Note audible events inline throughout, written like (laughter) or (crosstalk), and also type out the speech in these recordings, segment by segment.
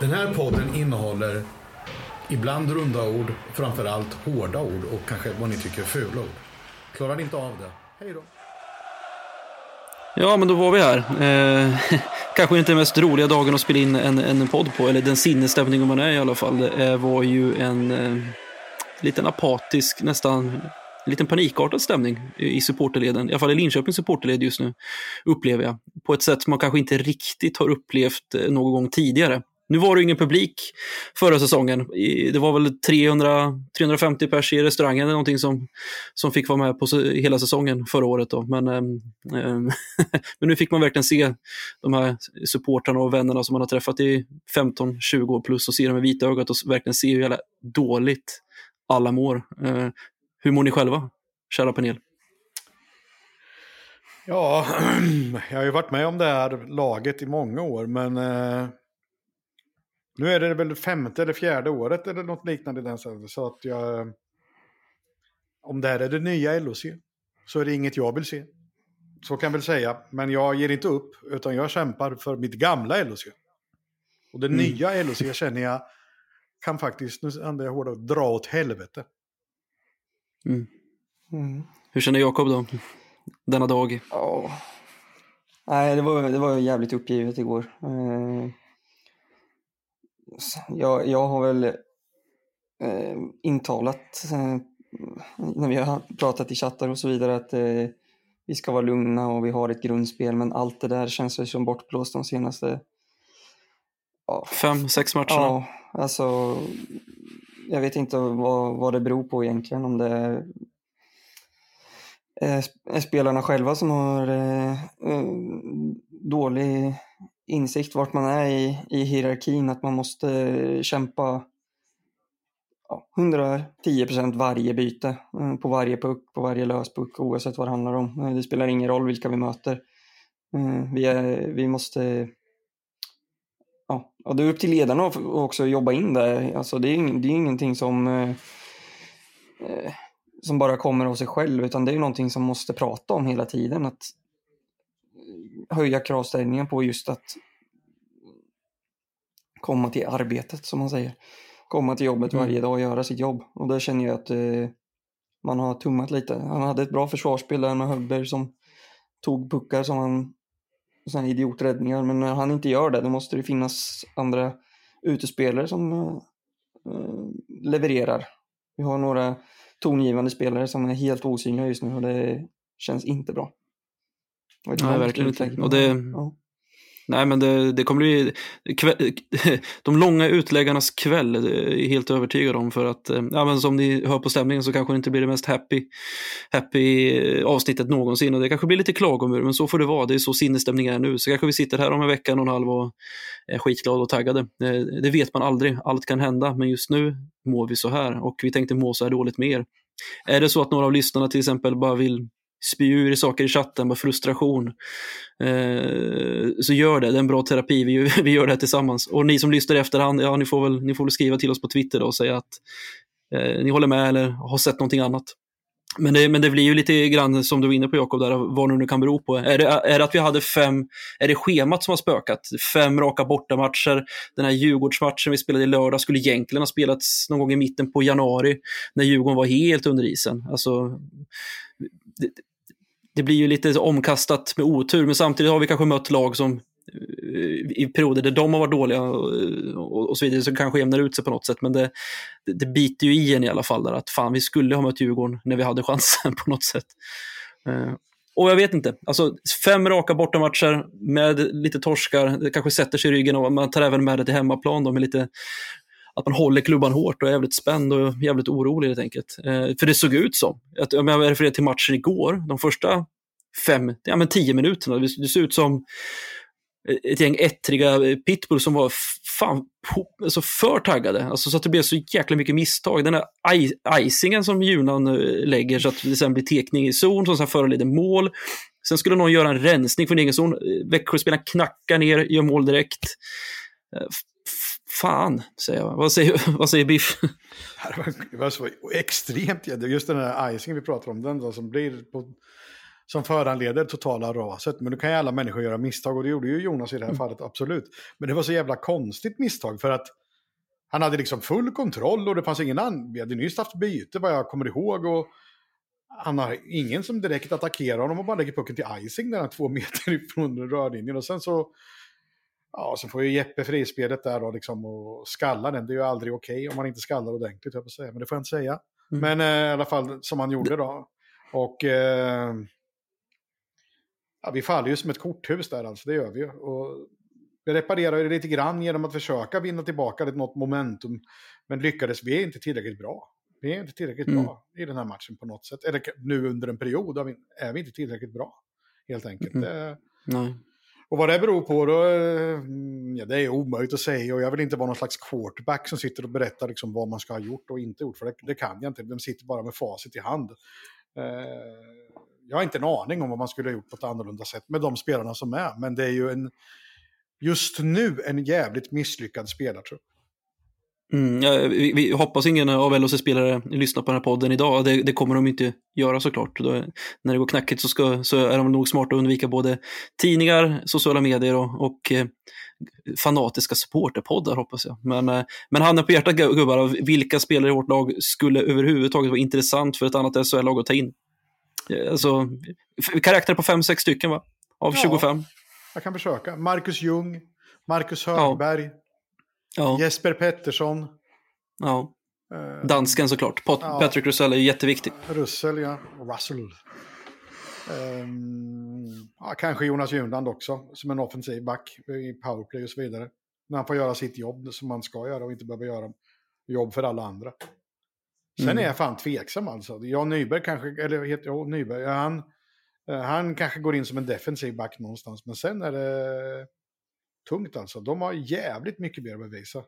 Den här podden innehåller ibland runda ord, framförallt hårda ord och kanske vad ni tycker är fula ord. Klarar ni inte av det? Hej då! Ja, men då var vi här. Eh, (laughs) kanske inte den mest roliga dagen att spela in en, en podd på, eller den sinnesstämningen man är i alla fall. Det eh, var ju en eh, liten apatisk, nästan en liten panikartad stämning i supporterleden. I alla fall i Linköpings supporterled just nu, upplever jag. På ett sätt som man kanske inte riktigt har upplevt eh, någon gång tidigare. Nu var det ingen publik förra säsongen. Det var väl 300, 350 pers i restaurangen eller någonting som, som fick vara med på hela säsongen förra året. Då. Men, ehm, ehm, (laughs) men nu fick man verkligen se de här supportrarna och vännerna som man har träffat i 15-20 år plus och se dem med vita ögat och verkligen se hur jävla dåligt alla mår. Eh, hur mår ni själva, kära panel? Ja, (clears throat) jag har ju varit med om det här laget i många år, men eh, nu är det väl femte eller fjärde året eller något liknande i den sättet. Så att jag... Om det här är det nya LOC så är det inget jag vill se. Så kan jag väl säga. Men jag ger inte upp, utan jag kämpar för mitt gamla LOC. Och det mm. nya LOC känner jag kan faktiskt, nu använder jag hårdare, dra åt helvete. Mm. Mm. Hur känner Jakob då? Denna dag? Oh. Nej, det var, det var jävligt uppgivet igår. Eh, jag, jag har väl eh, intalat eh, när vi har pratat i chattar och så vidare att eh, vi ska vara lugna och vi har ett grundspel men allt det där känns ju som bortblåst de senaste ja, fem, sex matcherna. Ja, alltså jag vet inte vad, vad det beror på egentligen om det är är spelarna själva som har eh, eh, dålig insikt vart man är i, i hierarkin, att man måste kämpa ja, 110% varje byte eh, på varje puck, på varje löspuck oavsett vad det handlar om. Eh, det spelar ingen roll vilka vi möter. Eh, vi, är, vi måste Ja, och det är upp till ledarna att också jobba in det. Alltså det, är, det är ingenting som, som bara kommer av sig själv, utan det är någonting som måste prata om hela tiden. Att höja kravställningen på just att komma till arbetet som man säger. Komma till jobbet mm. varje dag och göra sitt jobb. Och där känner jag att eh, man har tummat lite. Han hade ett bra försvarsspel där med Högberg som tog puckar som han sådana idioträddningar. Men när han inte gör det, då måste det finnas andra utespelare som eh, eh levererar. Vi har några tongivande spelare som är helt osynliga just nu och det känns inte bra. Nej, verkligen inte. Och det, ja. Nej, men det, det kommer bli kväll, (laughs) de långa utläggarnas kväll, det är helt övertygad om. För att, eh, ja, men som ni hör på stämningen så kanske det inte blir det mest happy, happy eh, avsnittet någonsin. Och det kanske blir lite klagomur, men så får det vara. Det är så sinnesstämningen är nu. Så kanske vi sitter här om en vecka, och en halv och är skitglada och taggade. Det, vet man aldrig. Allt kan hända, men just nu mår vi så här och vi tänkte må så här dåligt mer. Är det så att några av lyssnarna till exempel bara vill spy ur saker i chatten bara frustration. Eh, så gör det, det är en bra terapi, vi, (laughs) vi gör det här tillsammans. Och ni som lyssnar i efterhand, ja, ni, får väl, ni får väl skriva till oss på Twitter och säga att eh, ni håller med eller har sett någonting annat. Men det, men det blir ju lite grann som du var inne på Jakob, där, vad nu det kan bero på. Är det, är det att vi hade fem, är det schemat som har spökat? Fem raka bortamatcher, den här Djurgårdsmatchen vi spelade i lördag skulle egentligen ha spelats någon gång i mitten på januari, när Djurgården var helt under isen. Alltså, det, det blir ju lite omkastat med otur, men samtidigt har vi kanske mött lag som eh, i perioder där de har varit dåliga eh, och, och så vidare, så kanske jämnar ut sig på något sätt. Men det, det, det biter ju i en i alla fall, där, att fan vi skulle ha mött Djurgården när vi hade chansen (laughs) på något sätt. Uh, och jag vet inte, alltså fem raka bortamatcher med lite torskar, det kanske sätter sig i ryggen och man tar även med det till hemmaplan då med lite att man håller klubban hårt och är jävligt spänd och jävligt orolig helt enkelt. Eh, för det såg ut som, att, om jag refererar till matchen igår, de första fem, ja men tio minuterna, det, det såg ut som ett gäng ettriga eh, pitbull som var fan, alltså för taggade. Alltså så att det blev så jäkla mycket misstag. Den här icingen som Junan eh, lägger så att det sen blir tekning i zon som sen föranleder mål. Sen skulle någon göra en rensning från egen zon. Eh, Växjöspelarna knackar ner, gör mål direkt. Fan, säger jag. Vad säger, (laughs) vad säger Biff? (laughs) Det var, så extremt, just den här icing vi pratar om, den som blir på som föranleder totala raset. Men då kan ju alla människor göra misstag och det gjorde ju Jonas i det här mm. fallet, absolut. Men det var så jävla konstigt misstag för att han hade liksom full kontroll och det fanns ingen annan. Vi hade nyss haft byte vad jag kommer ihåg. Och han har ingen som direkt attackerar honom och bara lägger pucken till icing när han är två meter (laughs) ifrån rörlinjen. Och sen så, ja, så får ju Jeppe frispelet där då liksom och skalla den. Det är ju aldrig okej okay om man inte skallar ordentligt, jag säga. Men det får jag inte säga. Mm. Men eh, i alla fall som han gjorde då. Och eh, ja, vi faller ju som ett korthus där alltså, det gör vi ju. Och vi reparerar ju lite grann genom att försöka vinna tillbaka något momentum. Men lyckades vi är inte tillräckligt bra. Vi är inte tillräckligt mm. bra i den här matchen på något sätt. Eller nu under en period är vi inte tillräckligt bra. Helt enkelt. Mm. Nej. Och vad det beror på då, eh, ja, det är omöjligt att säga. Och jag vill inte vara någon slags quarterback som sitter och berättar liksom vad man ska ha gjort och inte gjort. För det, det kan jag inte. De sitter bara med facit i hand. Eh, jag har inte en aning om vad man skulle ha gjort på ett annorlunda sätt med de spelarna som är. Men det är ju en, just nu en jävligt misslyckad spelartrupp. Mm, ja, vi, vi, hoppas ingen av LHC-spelare lyssnar på den här podden idag. Det, det kommer de inte göra såklart. Då, när det går knackigt så, ska, så är de nog smarta att undvika både tidningar, sociala medier och, och eh, fanatiska supporterpoddar hoppas jag. Men, eh, men handen på hjärtat gubbar, vilka spelare i vårt lag skulle överhuvudtaget vara intressant för ett annat SHL-lag att ta in? Alltså, karaktär på fem sex stycken va? Av ja, 25. Jag kan försöka. Marcus Ljung, Marcus Högberg, ja. Ja. Jesper Pettersson. Ja. Eh, Dansken såklart. Pat ja. Patrick Russell är jätteviktig. Russell, ja. Russell. Um, ja, kanske Jonas Junland också, som en offensiv back i powerplay och så vidare. När han får göra sitt jobb som man ska göra och inte behöver göra jobb för alla andra. Sen mm. är jag fan tveksam alltså. Jan Nyberg kanske, eller heter jag Nyberg, han, eh, han kanske går in som en defensiv back någonstans. Men sen är det tungt alltså. De har jävligt mycket mer att bevisa.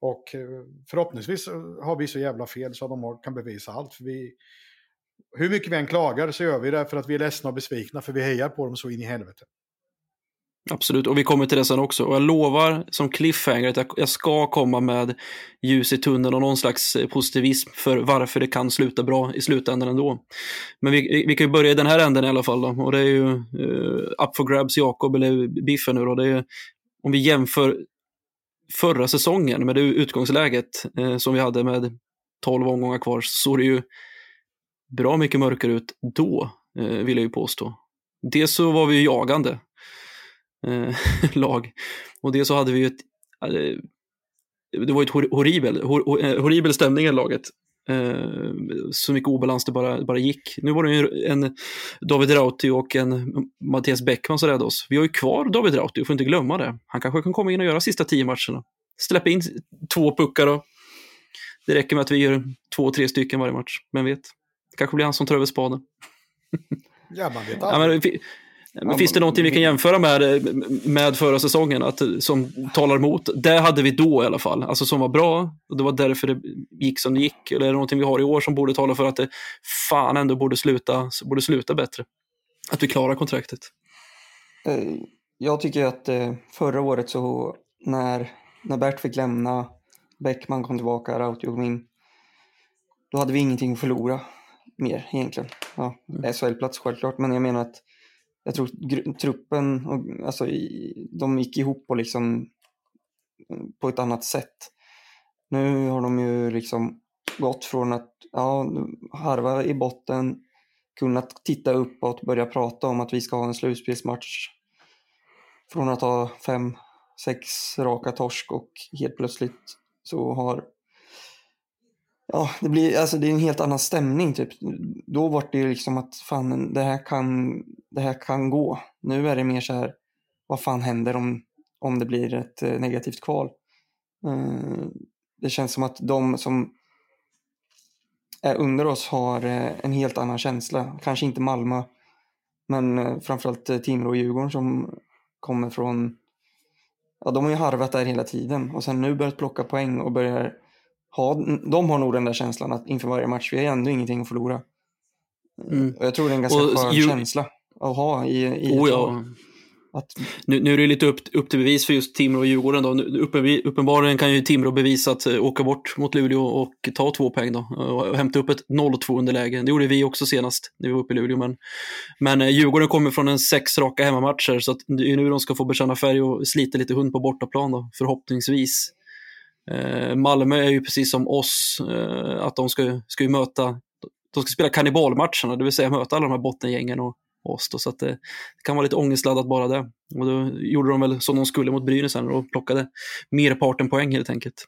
Och eh, förhoppningsvis eh, har vi så jävla fel så att de kan bevisa allt. För vi, hur mycket vi än klagar så gör vi det för att vi är ledsna och besvikna för vi hejar på dem så in i helvete. Absolut, och vi kommer till det sen också. Och jag lovar som cliffhanger att jag ska komma med ljus i tunneln och någon slags eh, positivism för varför det kan sluta bra i slutändan ändå. Men vi, vi kan ju börja i den här änden i alla fall. Då. Och det är ju uh, up for grabs Jakob, eller Biffen nu då. Det är om vi jämför förra säsongen med det utgångsläget eh, som vi hade med 12 omgångar kvar så såg det ju bra mycket mörkare ut då, eh, vill jag ju påstå. Dels så var vi ju jagande eh, (laughs) lag och dels så hade vi ju ett eh, det var ju ett horribel, hor, eh, horribel stämning i laget. Eh, så mycket obalans det bara, bara gick. Nu var det ju en David Rauti och en Mattias Bäckman som räddade oss. Vi har ju kvar David Rauti, får inte glömma det. Han kanske kan komma in och göra sista tio matcherna. Släppa in två puckar och det räcker med att vi gör två, tre stycken varje match. Vem vet? kanske blir han som tar över spaden. Ja, man vet aldrig. Ja, men, men finns det någonting vi kan jämföra med, med förra säsongen att, som talar emot? Det hade vi då i alla fall, alltså som var bra och det var därför det gick som det gick. Eller är det någonting vi har i år som borde tala för att det fan ändå borde sluta, borde sluta bättre? Att vi klarar kontraktet? Eh, jag tycker att eh, förra året så när, när Bert fick lämna, Bäckman kom tillbaka, Rautio kom in, då hade vi ingenting att förlora mer egentligen. Ja, mm. SHL-plats självklart, men jag menar att jag tror truppen, och, alltså, de gick ihop och liksom mm, på ett annat sätt. Nu har de ju liksom gått från att ja, harva i botten, kunnat titta uppåt, börja prata om att vi ska ha en slutspelsmatch. Från att ha fem, sex raka torsk och helt plötsligt så har Ja, det blir, alltså det är en helt annan stämning typ. Då var det liksom att fan, det här kan, det här kan gå. Nu är det mer så här, vad fan händer om, om det blir ett eh, negativt kval? Uh, det känns som att de som är under oss har eh, en helt annan känsla. Kanske inte Malmö, men framförallt Timrå och Djurgården som kommer från, ja de har ju harvat där hela tiden och sen nu börjat plocka poäng och börjar ha, de har nog den där känslan att inför varje match, vi har ändå ingenting att förlora. Mm. Och jag tror det är en ganska och, skön ju... känsla att ha i, i oh, ja. att... Nu, nu är det lite upp, upp till bevis för just Timrå och Djurgården. Då. Uppen, uppenbarligen kan ju Timrå bevisa att uh, åka bort mot Luleå och ta två poäng då, och hämta upp ett 0-2 underläge. Det gjorde vi också senast när vi var uppe i Luleå. Men, men uh, Djurgården kommer från en sex raka hemmamatcher så att det är nu de ska få bekänna färg och slita lite hund på bortaplan då, förhoppningsvis. Uh, Malmö är ju precis som oss, att de ska, ska ju möta de ska spela kannibalmatcherna, det vill säga möta alla de här bottengängen och oss. Då, så att det, det, kan vara lite ångestladdat bara det. Och då gjorde de väl som de skulle mot Brynäs och plockade merparten poäng helt enkelt.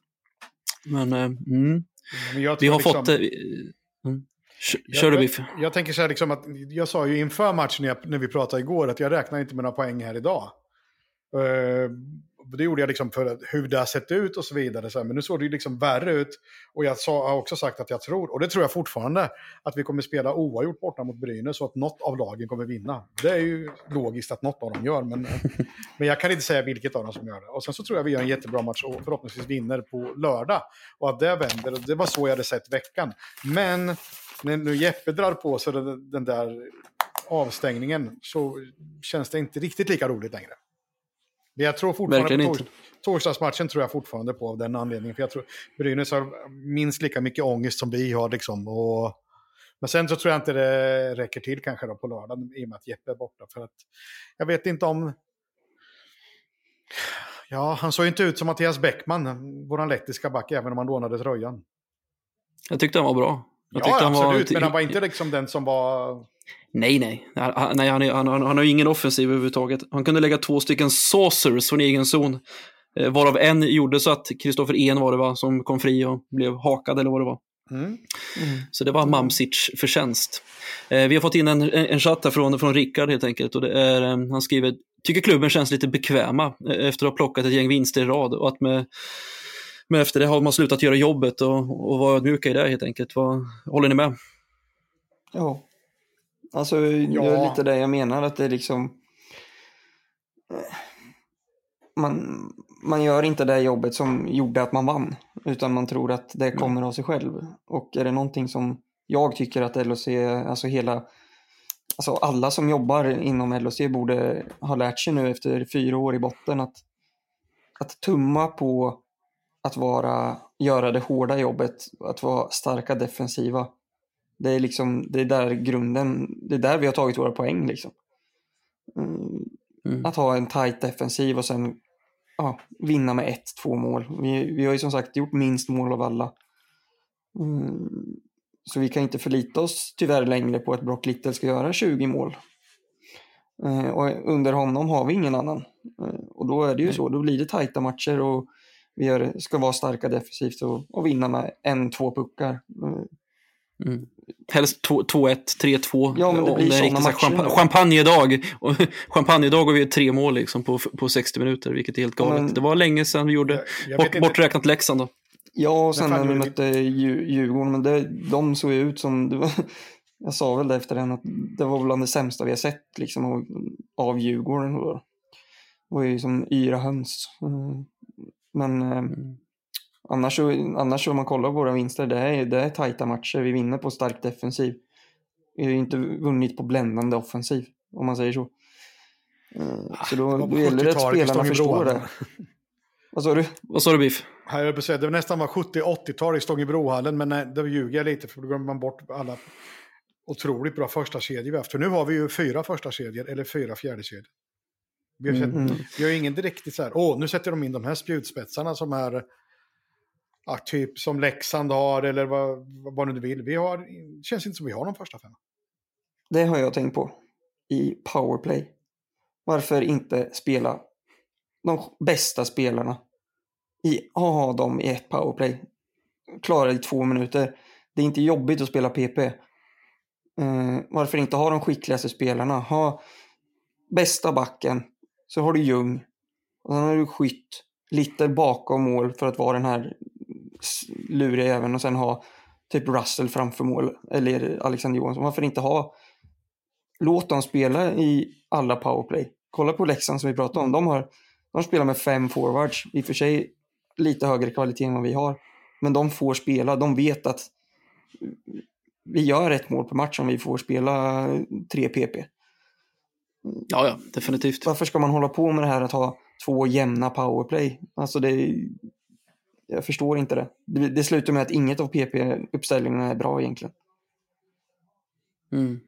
Men, eh, mm. Men vi har liksom... fått... Eh, mm. Kör du Biff. Jag, jag, tänker så här, liksom att, jag sa ju inför matchen när, jag, när vi pratade igår att jag räknar inte med några poäng här idag. Uh, det gjorde jag liksom för hur det har sett ut och så vidare. Så här. Men nu såg det ju liksom värre ut. Och jag sa, har också sagt att jag tror, och det tror jag fortfarande, att vi kommer spela oavgjort borta mot Brynäs och att något av lagen kommer vinna. Det är ju logiskt att något av dem gör, men, (laughs) men jag kan inte säga vilket av dem som gör det. Och sen så tror jag vi gör en jättebra match och förhoppningsvis vinner på lördag. Och att det vänder, det var så jag hade sett veckan. Men när nu Jeppe drar på sig den, den där avstängningen så känns det inte riktigt lika roligt längre. Men jag tror fortfarande på tors torsdagsmatchen tror jag fortfarande på av den anledningen. För jag tror Brynäs har minst lika mycket ångest som vi har. Liksom, och, men sen så tror jag inte det räcker till kanske då på lördag i och med att Jeppe är borta. För att jag vet inte om... Ja, han såg inte ut som Mattias Bäckman, vår lettiska back, även om han lånade tröjan. Jag tyckte han var bra. Jag ja, absolut, var... men han var inte liksom den som var Nej, nej. Han, nej han, han, han, har ju ingen offensiv överhuvudtaget. Han kunde lägga två stycken saucers från egen zon. Eh, varav en gjorde så att Kristoffer En var det va, som kom fri och blev hakad eller vad det var. Mm. Mm. Så det var Mamsic förtjänst. Eh, vi har fått in en, en chatt här från, från Rickard helt enkelt. Och det är, eh, han skriver, tycker klubben känns lite bekväma eh, efter att ha plockat ett gäng vinster i rad. Och att med, med efter det har man slutat göra jobbet och, och vara ödmjuka i det helt enkelt. Vad, håller ni med? Ja, Alltså, ja. det är lite det jag menar, att det är liksom... Eh, man, man gör inte det jobbet som gjorde att man vann, utan man tror att det kommer av sig själv. Och är det någonting som jag tycker att LOC, alltså hela... Alltså alla som jobbar inom LOC borde ha lärt sig nu efter fyra år i botten att, att tumma på att vara, göra det hårda jobbet, att vara starka defensiva det är liksom, det är där grunden, det är där vi har tagit våra poäng liksom. Mm. mm. Att ha en tight defensiv och sen ja, vinna med ett, två mål. Vi, vi har ju som sagt gjort minst mål av alla. Mm. Så vi kan inte förlita oss tyvärr längre på att Brock Little ska göra 20 mål. Eh, och under honom har vi ingen annan. Eh, och då är det ju Nej. så, då blir det tajta matcher och vi gör, ska vara starka defensivt och, och vinna med en, två puckar. Eh, Mm. Helst 2-1, 3-2. Ja, men det blir sådana matcher. Champa champagnedag. champagnedag och (laughs) vi gör tre mål liksom på, på 60 minuter, vilket är helt galet. Men, det var länge sedan vi gjorde, bort, borträknat Leksand då. Ja, och sen när vi mötte Djurgården, men det, de såg ut som, det var, (laughs) jag sa väl det efter den, att det var bland det sämsta vi har sett liksom, av Djurgården. Det var ju som yra höns. Mm. Men eh, mm. Annars, annars om man kollar på våra vinster, det är, det är tajta matcher. Vi vinner på stark defensiv. Vi har ju inte vunnit på bländande offensiv, om man säger så. Eh, så då, då gäller det att spelarna förstår det. Vad sa du? Vad sa du Biff? Jag det var nästan var 70-80-tal i Stångebrohallen, men nej, då ljuger jag lite för då glömmer man bort alla otroligt bra första kedjor vi haft. För nu har vi ju fyra första kedjor eller fyra fjärde kedjor. Vi har, mm. vi har ju ingen direkt så här, åh, nu sätter de in de här spjutspetsarna som är ja, typ som Leksand har eller vad, vad du vill. Vi har, det känns inte som vi har någon första femma. Det har jag tänkt på i powerplay. Varför inte spela de bästa spelarna i, ha dem i ett powerplay. Klara i två minuter. Det är inte jobbigt att spela PP. Uh, eh, varför inte ha de skickligaste spelarna? Ha bästa backen, så har du Ljung, och sen har du Skytt, Lite bakom mål för att vara den här luriga även och sen ha typ Russell framför mål eller Alexander Johansson. Varför inte ha Låt dem spela i alla powerplay. Kolla på Leksand som vi pratade om. De, har, de spelar med fem forwards. I och för sig lite högre kvalitet än vad vi har. Men de får spela. De vet att vi gör ett mål per match om vi får spela tre PP. Ja, ja, definitivt. Varför ska man hålla på med det här att ha två jämna powerplay? Alltså det jag förstår inte det. Det, det slutar med att inget av PP-uppställningarna är bra egentligen. Mm.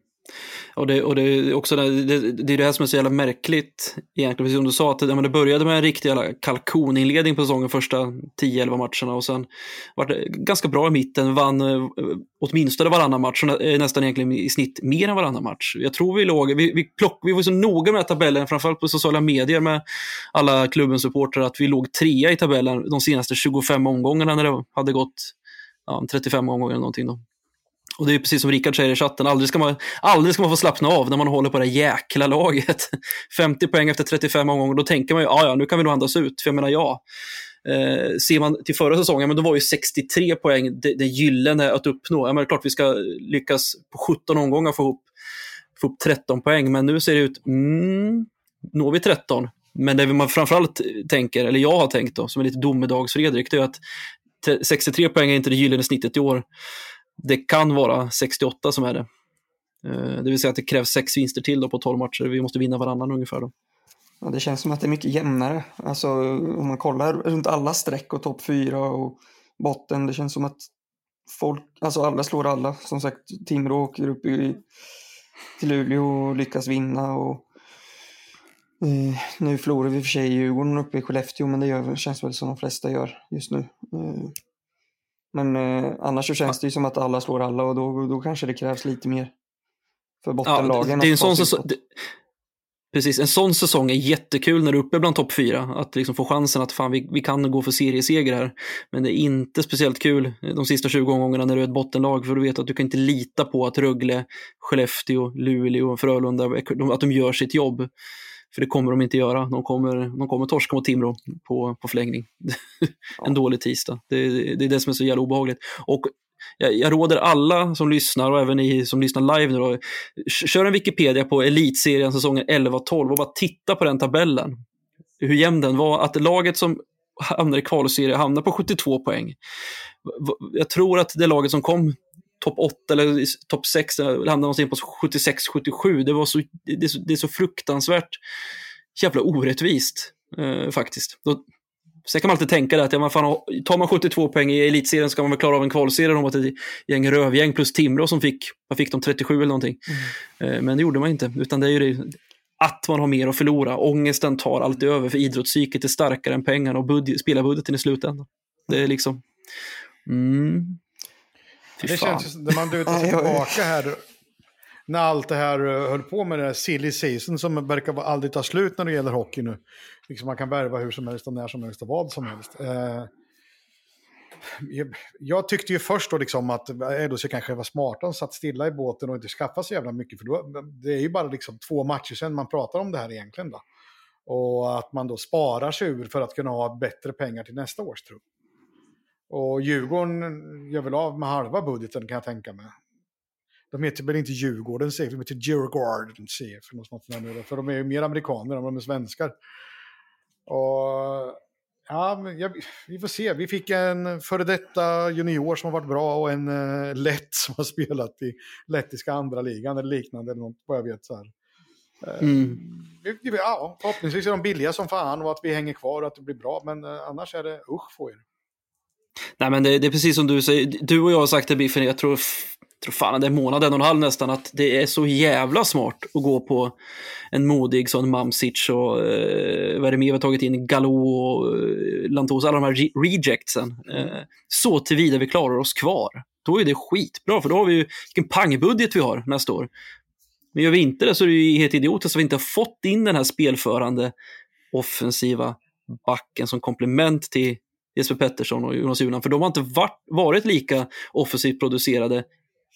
Och det, och det är också det, det, det, är det här som är så jävla märkligt egentligen. Precis som du sa, att det, det började med en riktig jävla kalkoninledning på säsongen första 10-11 matcherna och sen var det ganska bra i mitten, vann eh, åtminstone varannan match och eh, nästan egentligen i snitt mer än varannan match. Jag tror vi låg, vi, vi, plock, vi var så noga med tabellen, framförallt på sociala medier med alla klubbens supportrar, att vi låg trea i tabellen de senaste 25 omgångarna när det hade gått ja, 35 omgångar eller någonting. Då. Och det är precis som Rickard säger i chatten, aldrig ska, man, aldrig ska man få slappna av när man håller på det jäkla laget. (laughs) 50 poäng efter 35 omgångar, då tänker man ju, ah, ja nu kan vi nog andas ut. För jag menar, ja. Eh, ser man till förra säsongen, men då var ju 63 poäng det, det gyllene att uppnå. Det är klart vi ska lyckas på 17 omgångar få ihop, få ihop 13 poäng, men nu ser det ut, mm, når vi 13? Men det man framförallt tänker, eller jag har tänkt då, som är lite domedags-Fredrik, det är att 63 poäng är inte det gyllene snittet i år det kan vara 68 som är det. Eh, det vill säga att det krävs sex vinster till då på 12 matcher. Vi måste vinna varannan ungefär. Då. Ja, det känns som att det är mycket jämnare. Alltså, om man kollar runt alla streck och topp fyra och botten. Det känns som att folk, alltså alla slår alla. Som sagt, Timrå åker upp i, till Luleå och lyckas vinna. Och, eh, nu förlorar vi för sig Djurgården uppe i Skellefteå, men det gör, känns väl som de flesta gör just nu. Eh, men eh, annars så känns det ju som att alla slår alla och då, då kanske det krävs lite mer för bottenlagen. Ja, det, det är en sån säsong, det, precis, en sån säsong är jättekul när du är uppe bland topp fyra. Att liksom få chansen att fan, vi, vi kan gå för serieseger här. Men det är inte speciellt kul de sista 20 omgångarna när du är ett bottenlag för du vet att du kan inte lita på att Rögle, Skellefteå, Luleå, Frölunda, att de gör sitt jobb. För det kommer de inte göra. De kommer, de kommer torska mot Timrå på, på förlängning. (laughs) Ja. en dålig tisdag. Det, det, är det som är så jävla obehagligt. Och jag, jag råder alla som lyssnar och även ni som lyssnar live nu då, kör en Wikipedia på elitserien säsongen 11-12 och bara titta på den tabellen. Hur jämn den var. Att laget som hamnar i kvalserie hamnar på 72 poäng. Jag tror att det laget som kom topp 8 eller topp 6, hamnade någonstans på 76-77. Det, var så, det, är så, det är så fruktansvärt jävla orättvist eh, faktiskt. Då, sen kan man alltid tänka det att ja, man fan, tar man 72 poäng i elitserien så kan man väl klara av en kvalserie att ett gäng rövgäng plus Timrå som fick, vad fick de, 37 eller någonting. Mm. Eh, men det gjorde man inte, utan det är ju det, att man har mer att förlora. Ångesten tar alltid över för idrottspsyket är starkare än pengarna och budget, spelarbudgeten i slutändan. Det är liksom... Mm. Fy det fan. känns när man lutar (laughs) sig tillbaka här. När allt det här eh, höll på med det här silly season som verkar aldrig ta slut när det gäller hockey nu. Liksom man kan värva hur som helst och när som helst och vad som helst. Eh, jag tyckte ju först då liksom att LHC kanske var smarta och satt stilla i båten och inte skaffade så jävla mycket. För då, det är ju bara liksom två matcher sedan man pratar om det här egentligen. Då. Och att man då sparar sig ur för att kunna ha bättre pengar till nästa års trupp. Och Djurgården gör väl av med halva budgeten kan jag tänka mig. De heter väl inte Djurgården CF, de heter Djurgården CF. För de är ju mer amerikaner än de är svenskar. Och ja, jag, vi får se. Vi fick en före detta junior som har varit bra och en uh, lätt som har spelat i lettiska andra ligan eller liknande. Eller något, vad jag vet. Så här. Uh, mm. vi, ja, förhoppningsvis är de billiga som fan och att vi hänger kvar och att det blir bra. Men uh, annars är det usch på er. Nej men det, det, är precis som du säger, du och jag har sagt det Biffen, jag tror, tror fan det är en månad, en och en halv nästan, att det är så jävla smart att gå på en modig sån Mamsic och eh, vi har tagit in, Gallo och eh, Lantos, alla de här re rejectsen. Eh, så tillvida vi klarar oss kvar. Då är det skitbra, för då har vi ju vilken pangbudget vi har nästa år. Men gör vi inte det så är det ju helt idiotiskt att vi inte har fått in den här spelförande offensiva backen som komplement till Jesper Pettersson och Jonas Julan, för de har inte varit, varit lika offensivt producerade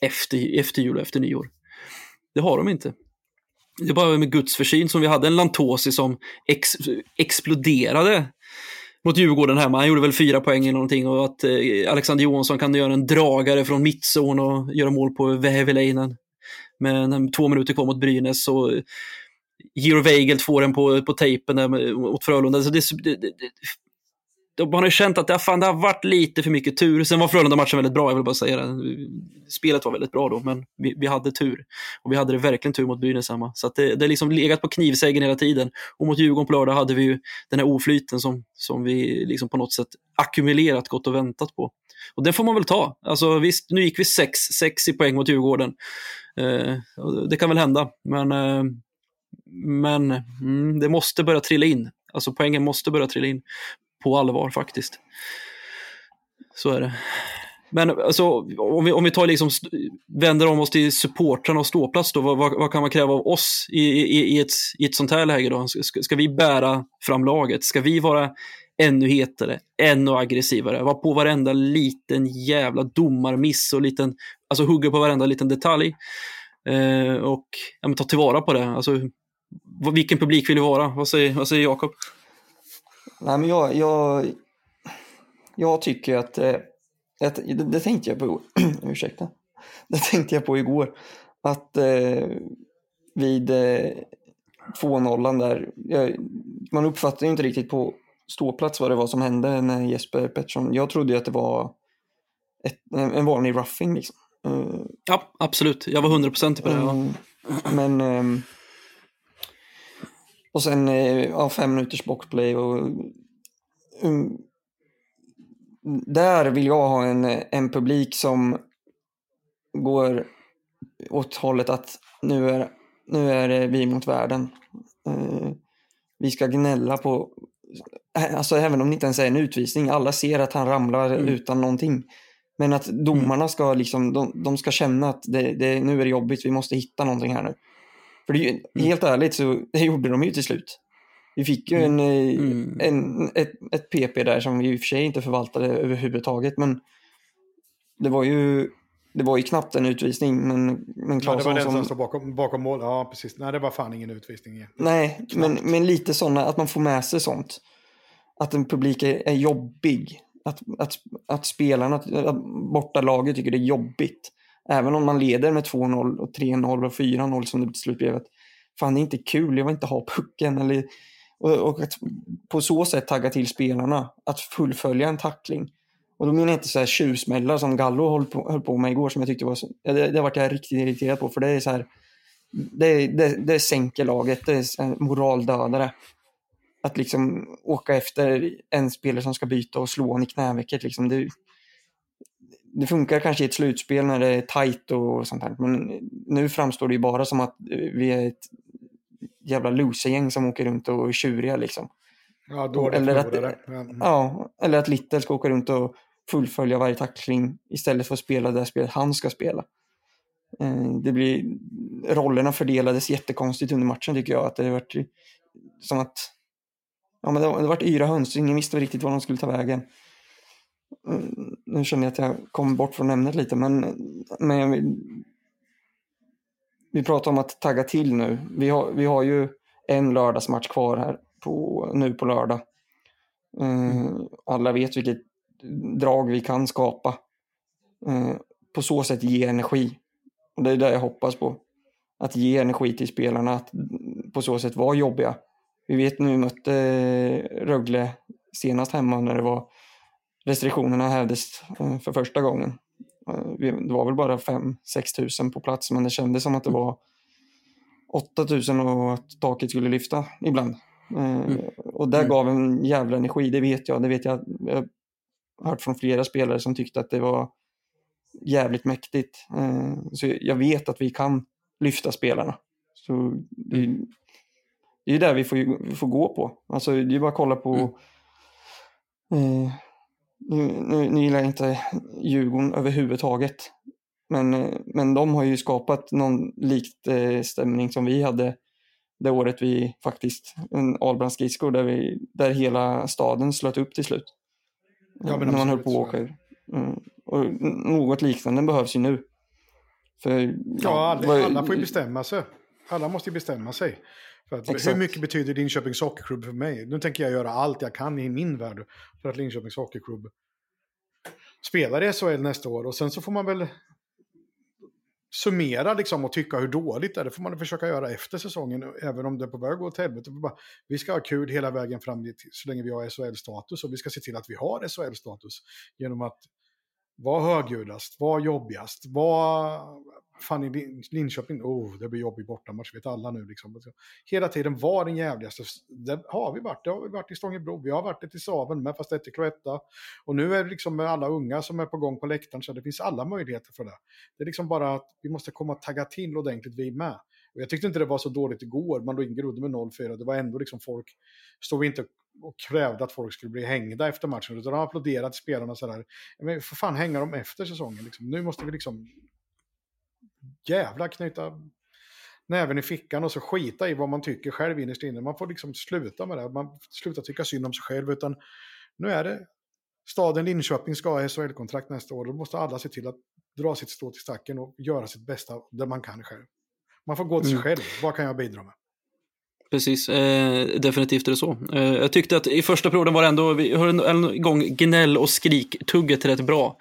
efter, efter jul och efter nyår. Det har de inte. Det är bara med Guds försyn som vi hade en Lantosi som ex, exploderade mot Djurgården hemma. Han gjorde väl fyra poäng eller någonting och att eh, Alexander Johansson kan göra en dragare från mittzon och göra mål på Vähäveläinen. Men två minuter kvar mot Brynäs så Georg Weigelt får den på, på tejpen där mot Frölunda. Så det, det, det, man har ju känt att det, fan, det har varit lite för mycket tur. Sen var Frölunda-matchen väldigt bra, jag vill bara säga det. Spelet var väldigt bra då, men vi, vi hade tur. Och vi hade det verkligen tur mot Brynäs hemma. Så det, det har liksom legat på knivsägen hela tiden. Och mot Djurgården på lördag hade vi ju den här oflyten som, som vi liksom på något sätt ackumulerat, gått och väntat på. Och det får man väl ta. Alltså visst, nu gick vi 6 6 i poäng mot Djurgården. Eh, det kan väl hända, men, eh, men mm, det måste börja trilla in. Alltså poängen måste börja trilla in på allvar faktiskt. Så är det. Men alltså, om, vi, om vi tar liksom, vänder om oss till supportrarna och ståplats, då, vad, vad, kan man kräva av oss i, i, i, ett, i ett sånt här läge? Då? Ska, ska vi bära fram laget? Ska vi vara ännu hetare, ännu aggressivare, vara på varenda liten jävla domarmiss och liten, alltså hugga på varenda liten detalj. Eh, och ja, ta tillvara på det. Alltså, vilken publik vill du vara? Vad säger, vad säger Jakob? Nej, men jag, jag, jag tycker att, eh, att det, det tänkte jag på, (clears throat) ursäkta, det tänkte jag på igår, att eh, vid eh, 2-0 där, jag, man uppfattar ju inte riktigt på ståplats vad det var som hände när Jesper Pettersson, jag trodde ju att det var ett, en vanlig roughing liksom. Uh, ja, absolut. Jag var hundraprocentig på det. Uh, men och sen eh, ja, fem minuters boxplay och um, där vill jag ha en, en publik som går åt hållet att nu är, nu är det vi mot världen. Uh, vi ska gnälla på, alltså även om det inte ens är en utvisning, alla ser att han ramlar mm. utan någonting. Men att domarna ska liksom, de, de ska känna att det, det, nu är det jobbigt, vi måste hitta någonting här nu. För det, mm. helt ärligt så (laughs) gjorde de ju till slut. Vi fick ju en, eh, mm. en, ett, ett PP där som vi i och för sig inte förvaltade överhuvudtaget. Men det var ju, det var ju knappt en utvisning. Men, men Claesson ja, det var den som, som stod bakom, bakom mål. Ja, precis. Nej, det var fan ingen utvisning. Nej, men, men lite sådana, att man får med sig sånt. Att en publik är, är jobbig. Att, att, att spelarna, att bortalaget tycker det är jobbigt. Även om man leder med 2-0 och 3-0 och 4-0 som det till slut blev. Fan, det är inte kul, jag vill inte ha pucken. Eller, och, och att på så sätt tagga till spelarna att fullfölja en tackling. Och då menar jag inte så här tjuvsmällar som Gallo höll på, höll på med igår som jag tyckte var så, det, det vart jag riktigt irriterad på för det är så här det, det, det sänker laget, det är moraldödare. Att liksom åka efter en spelare som ska byta och slå honom i knävecket liksom, det, det funkar kanske i ett slutspel när det är tajt och sånt här. Men nu framstår det ju bara som att vi är ett jävla losergäng som åker runt och är tjuriga liksom. Ja, dåligt eller att, mm. ja, eller att Little ska åka runt och fullfölja varje tackling istället för att spela det spelet han ska spela. Eh, det blir, rollerna fördelades jättekonstigt under matchen tycker jag. Att det varit som att ja, men det, har varit yra höns, ingen visste riktigt var de skulle ta vägen. Mm, nu känner jag att jag kom bort från ämnet lite, men, men vill, vi pratar om att tagga till nu. Vi har, vi har ju en lördagsmatch kvar här på, nu på lördag. Uh, alla vet vilket drag vi kan skapa. Uh, på så sätt ge energi. Och det är det jag hoppas på. Att ge energi till spelarna, att på så sätt vara jobbiga. Vi vet nu, mötte Rögle senast hemma när det var restriktionerna hävdes eh, för första gången. Eh, det var väl bara 5-6 tusen på plats men det kändes som att det var 8 tusen och att taket skulle lyfta ibland. Eh, mm. Och det mm. gav en jävla energi, det vet jag. Det vet jag. Jag har hört från flera spelare som tyckte att det var jävligt mäktigt. Så jag vet att vi kan lyfta spelarna. Så det, det är där vi får, vi får gå på. Alltså det är bara att kolla på mm nu, nu, nu gillar jag inte Djurgården överhuvudtaget. Men, men de har ju skapat någon likt eh, stämning som vi hade det året vi faktiskt, en Ahlbrands skridskor där, vi, där hela staden slöt upp till slut. Ja, när man höll på att åka. Mm. Och något liknande behövs ju nu. För, ja, ja alla, alla får ju bestämma sig. Alla måste ju bestämma sig. Att, hur mycket betyder Linköpings Hockeyklubb för mig? Nu tänker jag göra allt jag kan i min värld för att Linköpings Hockeyklubb spelar i SHL nästa år. Och sen så får man väl... summera liksom och tycka hur dåligt det är. Det får man försöka göra efter säsongen, även om det är på väg att gå åt helvete. Vi ska ha kul hela vägen fram så länge vi har SHL-status och vi ska se till att vi har SHL-status genom att var högljuddast, var jobbigast, var... fan i Linköping, oh, det blir jobbig bortamatch, vet alla nu liksom. Alltså, hela tiden var den jävligaste, det har vi varit, det har vi varit i Stångebro, vi har varit det i Saven med, fast det är Cloetta. Och nu är det liksom med alla unga som är på gång på läktaren, så det finns alla möjligheter för det. Det är liksom bara att vi måste komma och tagga till ordentligt, vi med. Och jag tyckte inte det var så dåligt igår, man låg in med 0-4, det var ändå liksom folk, stod inte och krävde att folk skulle bli hängda efter matchen, utan de applåderade spelarna sådär. Men för fan hänga dem efter säsongen, liksom. nu måste vi liksom jävla knyta näven i fickan och så skita i vad man tycker själv innerst inne. Man får liksom sluta med det. Man slutar tycka synd om sig själv. Utan nu är det staden Linköping ska ha SHL-kontrakt nästa år. Då måste alla se till att dra sitt strå till stacken och göra sitt bästa där man kan själv. Man får gå till sig mm. själv. Vad kan jag bidra med? Precis, eh, definitivt är det så. Eh, jag tyckte att i första perioden var det ändå, vi höll igång gnäll och skrik-tugget rätt bra.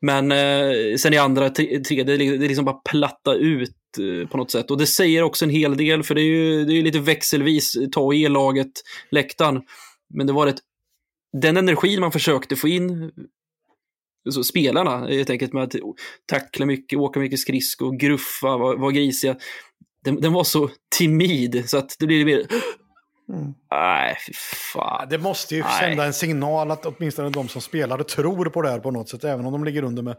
Men eh, sen i andra, tredje, det är liksom bara platta ut eh, på något sätt. Och det säger också en hel del, för det är ju, det är lite växelvis ta och ge laget läktaren. Men det var ett, den energin man försökte få in så spelarna, helt enkelt med att tackla mycket, åka mycket skridskor, gruffa, vara var grisiga. Den, den, var så timid så att det blir mer Mm. Nej, fy fan. Det måste ju Nej. sända en signal att åtminstone de som spelade tror på det här på något sätt, även om de ligger under med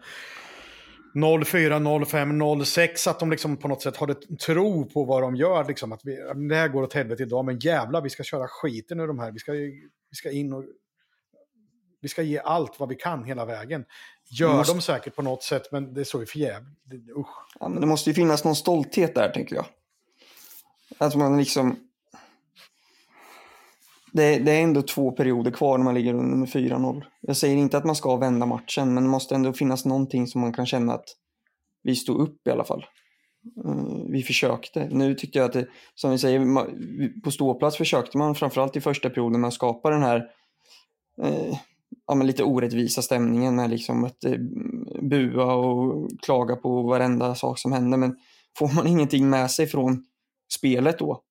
04, 05, 06, att de liksom på något sätt har ett tro på vad de gör. Liksom, att vi, det här går åt helvete idag, men jävla vi ska köra skiten ur de här. Vi ska, vi ska in och... Vi ska ge allt vad vi kan hela vägen. Gör måste... de säkert på något sätt, men det är så för jävligt. Ja, men det måste ju finnas någon stolthet där, tänker jag. Att man liksom det, det, är ändå två perioder kvar när man ligger under med 4-0. Jag säger inte att man ska vända matchen, men det måste ändå finnas någonting som man kan känna att vi stod upp i alla fall. Uh, vi försökte. Nu tyckte jag att det, som vi säger, på ståplats försökte man framförallt i första perioden med att skapa den här uh, ja, men lite orättvisa stämningen med liksom att uh, bua och klaga på varenda sak som händer. Men får man ingenting med sig från spelet då,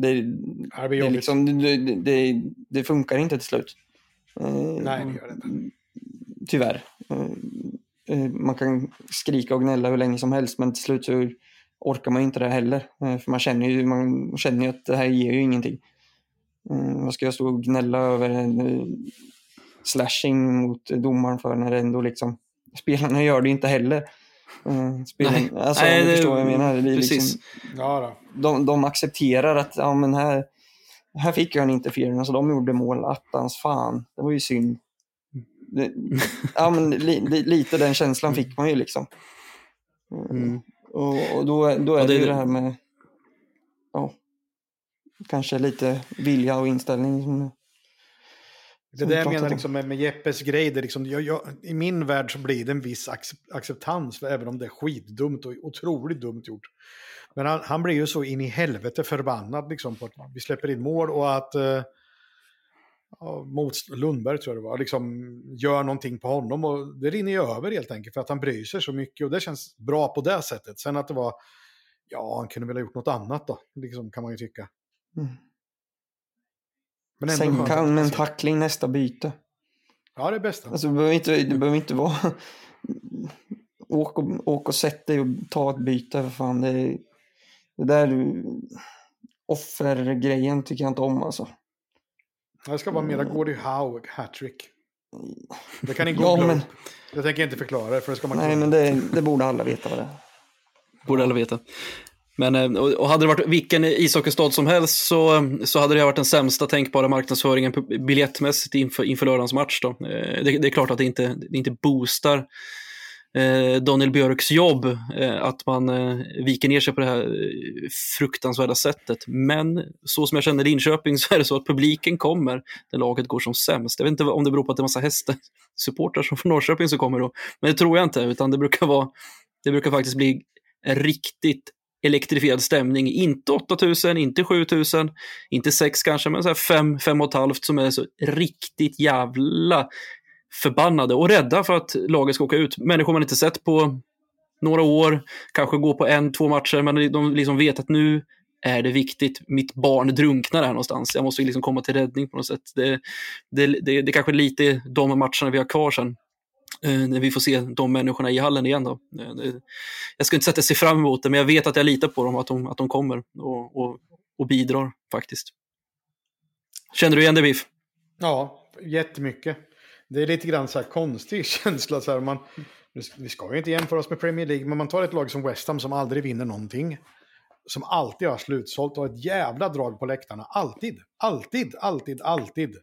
det, det, det, liksom, det, det, funkar inte till slut. Eh, Nej, det gör det inte. Tyvärr. Eh, eh, man kan skrika och gnälla hur länge som helst men till slut så orkar man inte det heller. För man känner ju, man känner ju att det här ger ju ingenting. Vad ska jag stå och gnälla över slashing mot domaren för när det ändå liksom spelarna gör det inte heller. Mm, Nej, alltså, Nej det, förstår vad jag menar. Det precis. Liksom, ja, de, de accepterar att ja, men här, här fick jag en interference och de gjorde mål. Attans fan, det var ju synd. Det, ja, men li, li, lite den känslan fick man ju liksom. Mm. Och, och, då, då är det, det ju det här med ja, kanske lite vilja och inställning som det där jag menar liksom med, med Jeppes grej, det liksom, jag, jag, i min värld så blir det en viss acceptans, för även om det är skitdumt och otroligt dumt gjort. Men han, han blir ju så in i helvete förbannad liksom, på att vi släpper in mål och att eh, mot Lundberg tror jag det var, liksom gör någonting på honom och det rinner ju över helt enkelt för att han bryr sig så mycket och det känns bra på det sättet. Sen att det var, ja han kunde väl ha gjort något annat då, liksom, kan man ju tycka. Mm. Men Sänka en alltså. tackling nästa byte. Ja, det är bästa. Alltså, det, behöver inte, det behöver inte vara... åk, och, åk och sätt dig och ta ett byte. För fan. Det, det där offergrejen tycker jag inte om alltså. Det ska vara mera Gordie Howe hattrick. Det kan ni googla ja, men... upp. Jag tänker inte förklara det, för det ska man Nej, men det, det borde alla veta vad det är. Borde alla veta. Men, eh, och hade det varit vilken ishockeystad som helst så, så hade det varit den sämsta tänkbara marknadsföringen biljettmässigt inför, inför lördagens match. Då. Eh, det, det, är klart att det inte, det inte boostar eh, Daniel Björks jobb att man viker ner sig på det här fruktansvärda sättet. Men så som jag känner Linköping så är det så att publiken kommer när laget går som sämst. Jag vet inte om det beror på att det är massa hästsupportrar som från Norrköping som kommer då, men det tror jag inte, utan det brukar vara det brukar faktiskt bli riktigt elektrifierad stämning. Inte 8000, inte 7000, inte 6 kanske, men 5, 5 och som är så riktigt jävla förbannade och rädda för att laget ska åka ut. Människor man inte sett på några år, kanske gå på en, två matcher, men de liksom vet att nu är det viktigt. Mitt barn drunknar här någonstans. Jag måste liksom komma till räddning på något sätt. Det, det, det, det kanske är lite de matcherna vi har kvar sen. Eh, när vi får se de människorna i hallen igen. Då. Eh, jag ska inte säga att jag ser fram emot det, men jag vet att jag litar på dem, att de, att de kommer och, och, och bidrar faktiskt. Känner du igen det, Biff? Ja, jättemycket. Det är lite grann så här konstig (laughs) känsla. Så här, man, vi ska ju inte jämföra oss med Premier League, men man tar ett lag som West Ham som aldrig vinner någonting. Som alltid har slutsålt och ett jävla drag på läktarna. Alltid, alltid, alltid, alltid.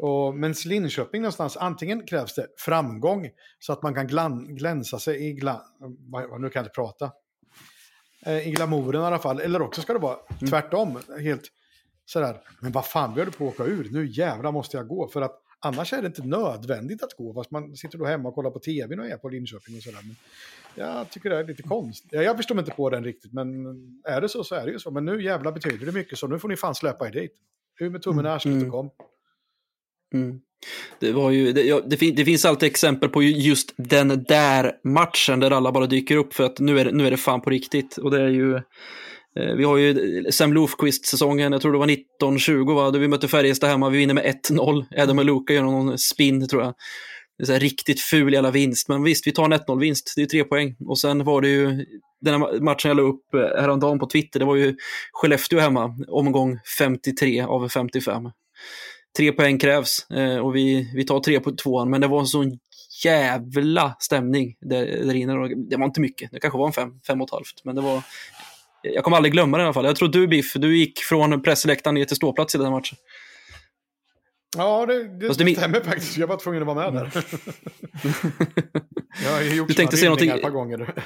Och, men Linköping någonstans, antingen krävs det framgång så att man kan glan, glänsa sig i, gla, vad, nu kan jag inte prata, eh, i glamouren i alla fall. Eller också ska det vara mm. tvärtom, helt sådär, men vad fan, vi håller på att åka ur, nu jävla måste jag gå. För att annars är det inte nödvändigt att gå, fast man sitter då hemma och kollar på tv och är på Linköping och sådär. Men jag tycker det är lite konstigt. Jag förstår inte på den riktigt, men är det så så är det ju så. Men nu jävla betyder det mycket, så nu får ni fan släppa er dit. Ur med tummen i arslet och mm. kom. Mm. Mm. Det, var ju, det, ja, det, fin, det, finns alltid exempel på just den där matchen där alla bara dyker upp för att nu är, nu är det fan på riktigt. Och det är ju, eh, vi har ju Sam Lofquist-säsongen, jag tror det var 1920 va, då vi mötte Färjestad hemma, vi vinner med 1-0. Adam och Luka gör någon spin tror jag. Det är så riktigt ful jävla vinst, men visst, vi tar en 1-0-vinst, det är tre poäng. Och sen var det ju, den här matchen jag la upp eh, häromdagen på Twitter, det var ju Skellefteå hemma, omgång 53 av 55 tre poäng krävs eh, och vi, vi tar tre på tvåan. Men det var en sån jävla stämning där, där inne. Det var inte mycket, det kanske var en fem, fem och ett halvt. Men det var, jag kommer aldrig glömma det i alla fall. Jag tror du Biff, du gick från pressläktaren ner till ståplats i den matchen. Ja, det, det, det stämmer faktiskt. Jag var tvungen att vara med där. (laughs) jag har gjort du tänkte säga någonting... ett par gånger.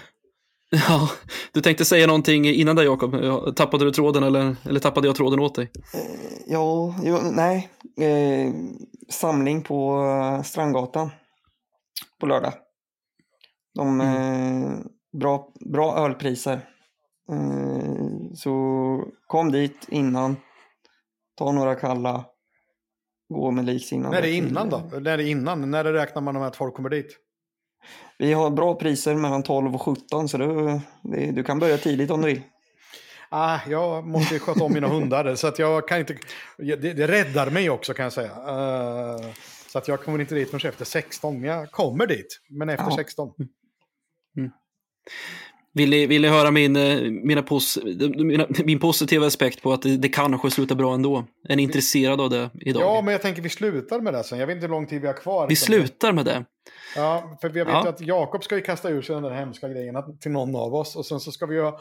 (laughs) Ja, du tänkte säga någonting innan det Jakob. Tappade du tråden eller, eller tappade jag tråden åt dig? Eh, ja, jo, nej. Eh, samling på eh, Strandgatan på lördag. De, mm. eh, bra, bra ölpriser. Eh, så kom dit innan, ta några kalla, gå med liksinnade. När är det innan då? När är det innan? När räknar man med att folk kommer dit? Vi har bra priser mellan 12 och 17 så du, du kan börja tidigt om du vill. Ah, jag måste sköta om mina hundar så att jag kan inte... Det, det räddar mig också kan jag säga. Uh, så att jag kommer inte dit förrän efter 16. Jag kommer dit, men efter ja. 16. Mm. Vill ni, vill ni höra min, eh, mina pos, mina, (laughs) min positiva aspekt på att det, det kanske slutar bra ändå? Är ni intresserade av det idag? Ja, men jag tänker vi slutar med det sen. Jag vet inte hur lång tid vi har kvar. Vi slutar med det? Ja, för jag vet ja. att Jakob ska ju kasta ur sig den där hemska grejen till någon av oss. Och sen så ska vi ha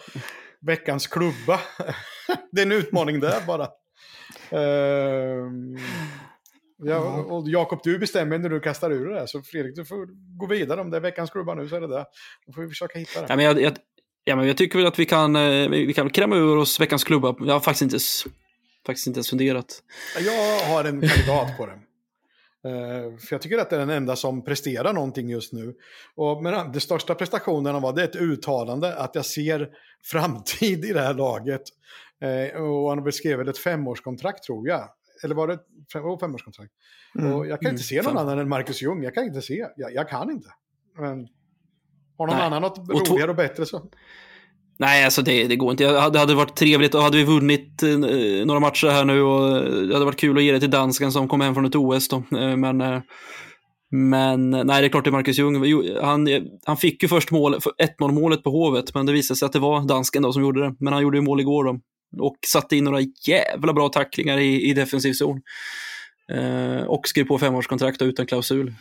veckans klubba. (laughs) det är en utmaning där bara. Uh, ja, och Jakob, du bestämmer när du kastar ur det där. Så Fredrik, du får gå vidare. Om det är veckans klubba nu så är det det. Då får vi försöka hitta det. Ja, men jag, jag, ja, men jag tycker väl att vi kan, eh, vi kan kräma ur oss veckans klubba. Jag har faktiskt inte, faktiskt inte ens funderat. Jag har en kandidat på det. Uh, för jag tycker att det är den enda som presterar någonting just nu. Och, men den största prestationen var det ett uttalande att jag ser framtid i det här laget. Uh, och han beskrev ett femårskontrakt tror jag. Eller var det fem, femårskontrakt? Mm. Och jag kan inte mm. se någon annan än Marcus Ljung. Jag kan inte se. Jag, jag kan inte. Men har någon Nej. annan något roligare och bättre så. Nej, alltså det, det går inte. Det hade varit trevligt och hade vi vunnit eh, några matcher här nu och det hade varit kul att ge det till dansken som kom hem från ett OS då. Eh, men, eh, men nej, det är klart det är Marcus Ljung. Han, han fick ju först mål, 1-0 målet på Hovet, men det visade sig att det var dansken då som gjorde det. Men han gjorde ju mål igår då och satte in några jävla bra tacklingar i, i defensiv zon. och skrev på femårskontrakt utan klausul.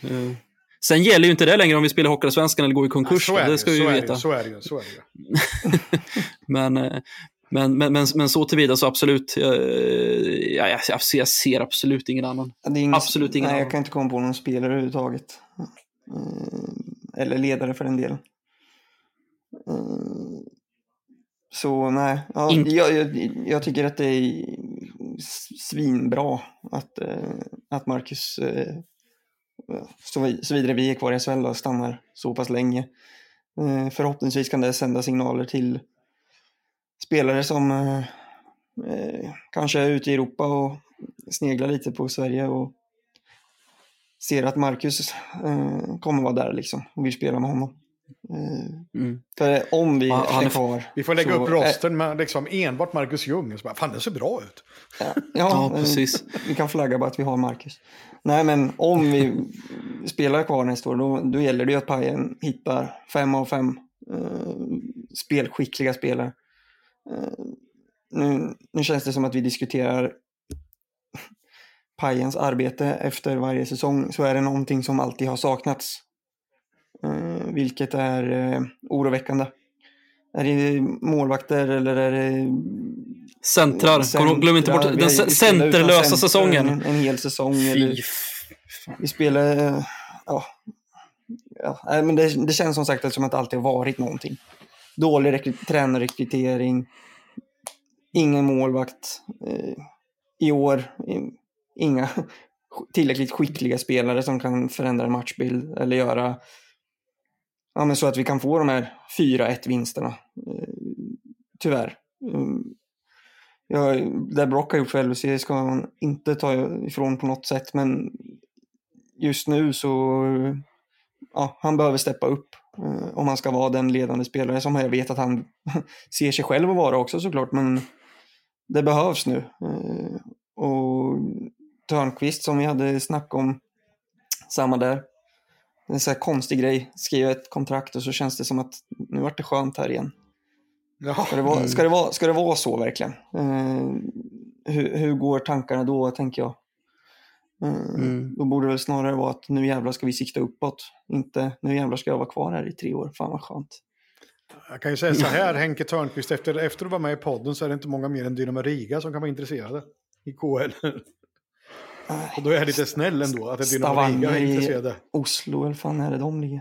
Sen gäller ju inte det längre om vi spelar Hockeyallsvenskan eller går i konkurs. Ja, det, det, ska vi ju veta. Så är det ju. Så är det (laughs) men, men, men, men, men så tillvida så absolut. Jag, jag, jag, jag ser absolut ingen annan. Ingen, absolut ingen nej, annan. jag kan inte komma på någon spelare överhuvudtaget. Eller ledare för den delen. Så nej, ja, jag, jag, jag, tycker att det är svinbra att, att Marcus så vidare vi är kvar i SHL och stannar så pass länge. Eh, förhoppningsvis kan det sända signaler till spelare som eh, eh, kanske är ute i Europa och sneglar lite på Sverige och ser att Marcus kommer vara där liksom och vill spela med honom. Mm. För om vi ja, är kvar... Vi får lägga upp rosten med liksom enbart Marcus Ljung. Så bara, Fan, det ser bra ut. Ja, ja, ja precis. Vi kan flagga bara att vi har Marcus. Nej, men om vi spelar kvar nästa år, då, då gäller det ju att Pajen hittar fem av fem uh, spelskickliga spelare. Uh, nu, nu känns det som att vi diskuterar Pajens arbete efter varje säsong så är det någonting som alltid har saknats. Eh, vilket är eh, oroväckande. Är det målvakter eller är det... Centrar, centrar. glöm inte bort den centerlösa center, säsongen. En, en, hel säsong. Fy. Eller, vi spelar... Eh, ja, ja, men det, det, känns som sagt som att det alltid har varit någonting. Dålig tränarrekrytering, ingen målvakt. Eh, I år, inga (laughs) tillräckligt skickliga spelare som kan förändra en matchbild eller göra ja, men så att vi kan få de här 4-1 vinsterna. Eh, tyvärr. Mm. Ja, det Brock har gjort för LWC ska man inte ta ifrån på något sätt, men just nu så ja, han behöver steppa upp eh, om han ska vara den ledande spelare som jag vet att han (laughs) ser sig själv att vara också såklart, men det behövs nu. Eh, och Törnqvist som vi hade snack om, samma där. En sån här konstig grej, skriva ett kontrakt och så känns det som att nu vart det skönt här igen. Ja. Ska, det vara, ska, det vara, ska det vara så verkligen? Uh, hur, hur går tankarna då, tänker jag? Uh, mm. Då borde det väl snarare vara att nu jävlar ska vi sikta uppåt. Inte nu jävlar ska jag vara kvar här i tre år. Fan vad skönt. Jag kan ju säga så här, (laughs) Henke Törnqvist, efter, efter att vara med i podden så är det inte många mer än Dynamo Riga som kan vara intresserade i KL. Och då är jag lite snäll ändå, att det är är intresserade. Oslo, eller fan är det de ligger?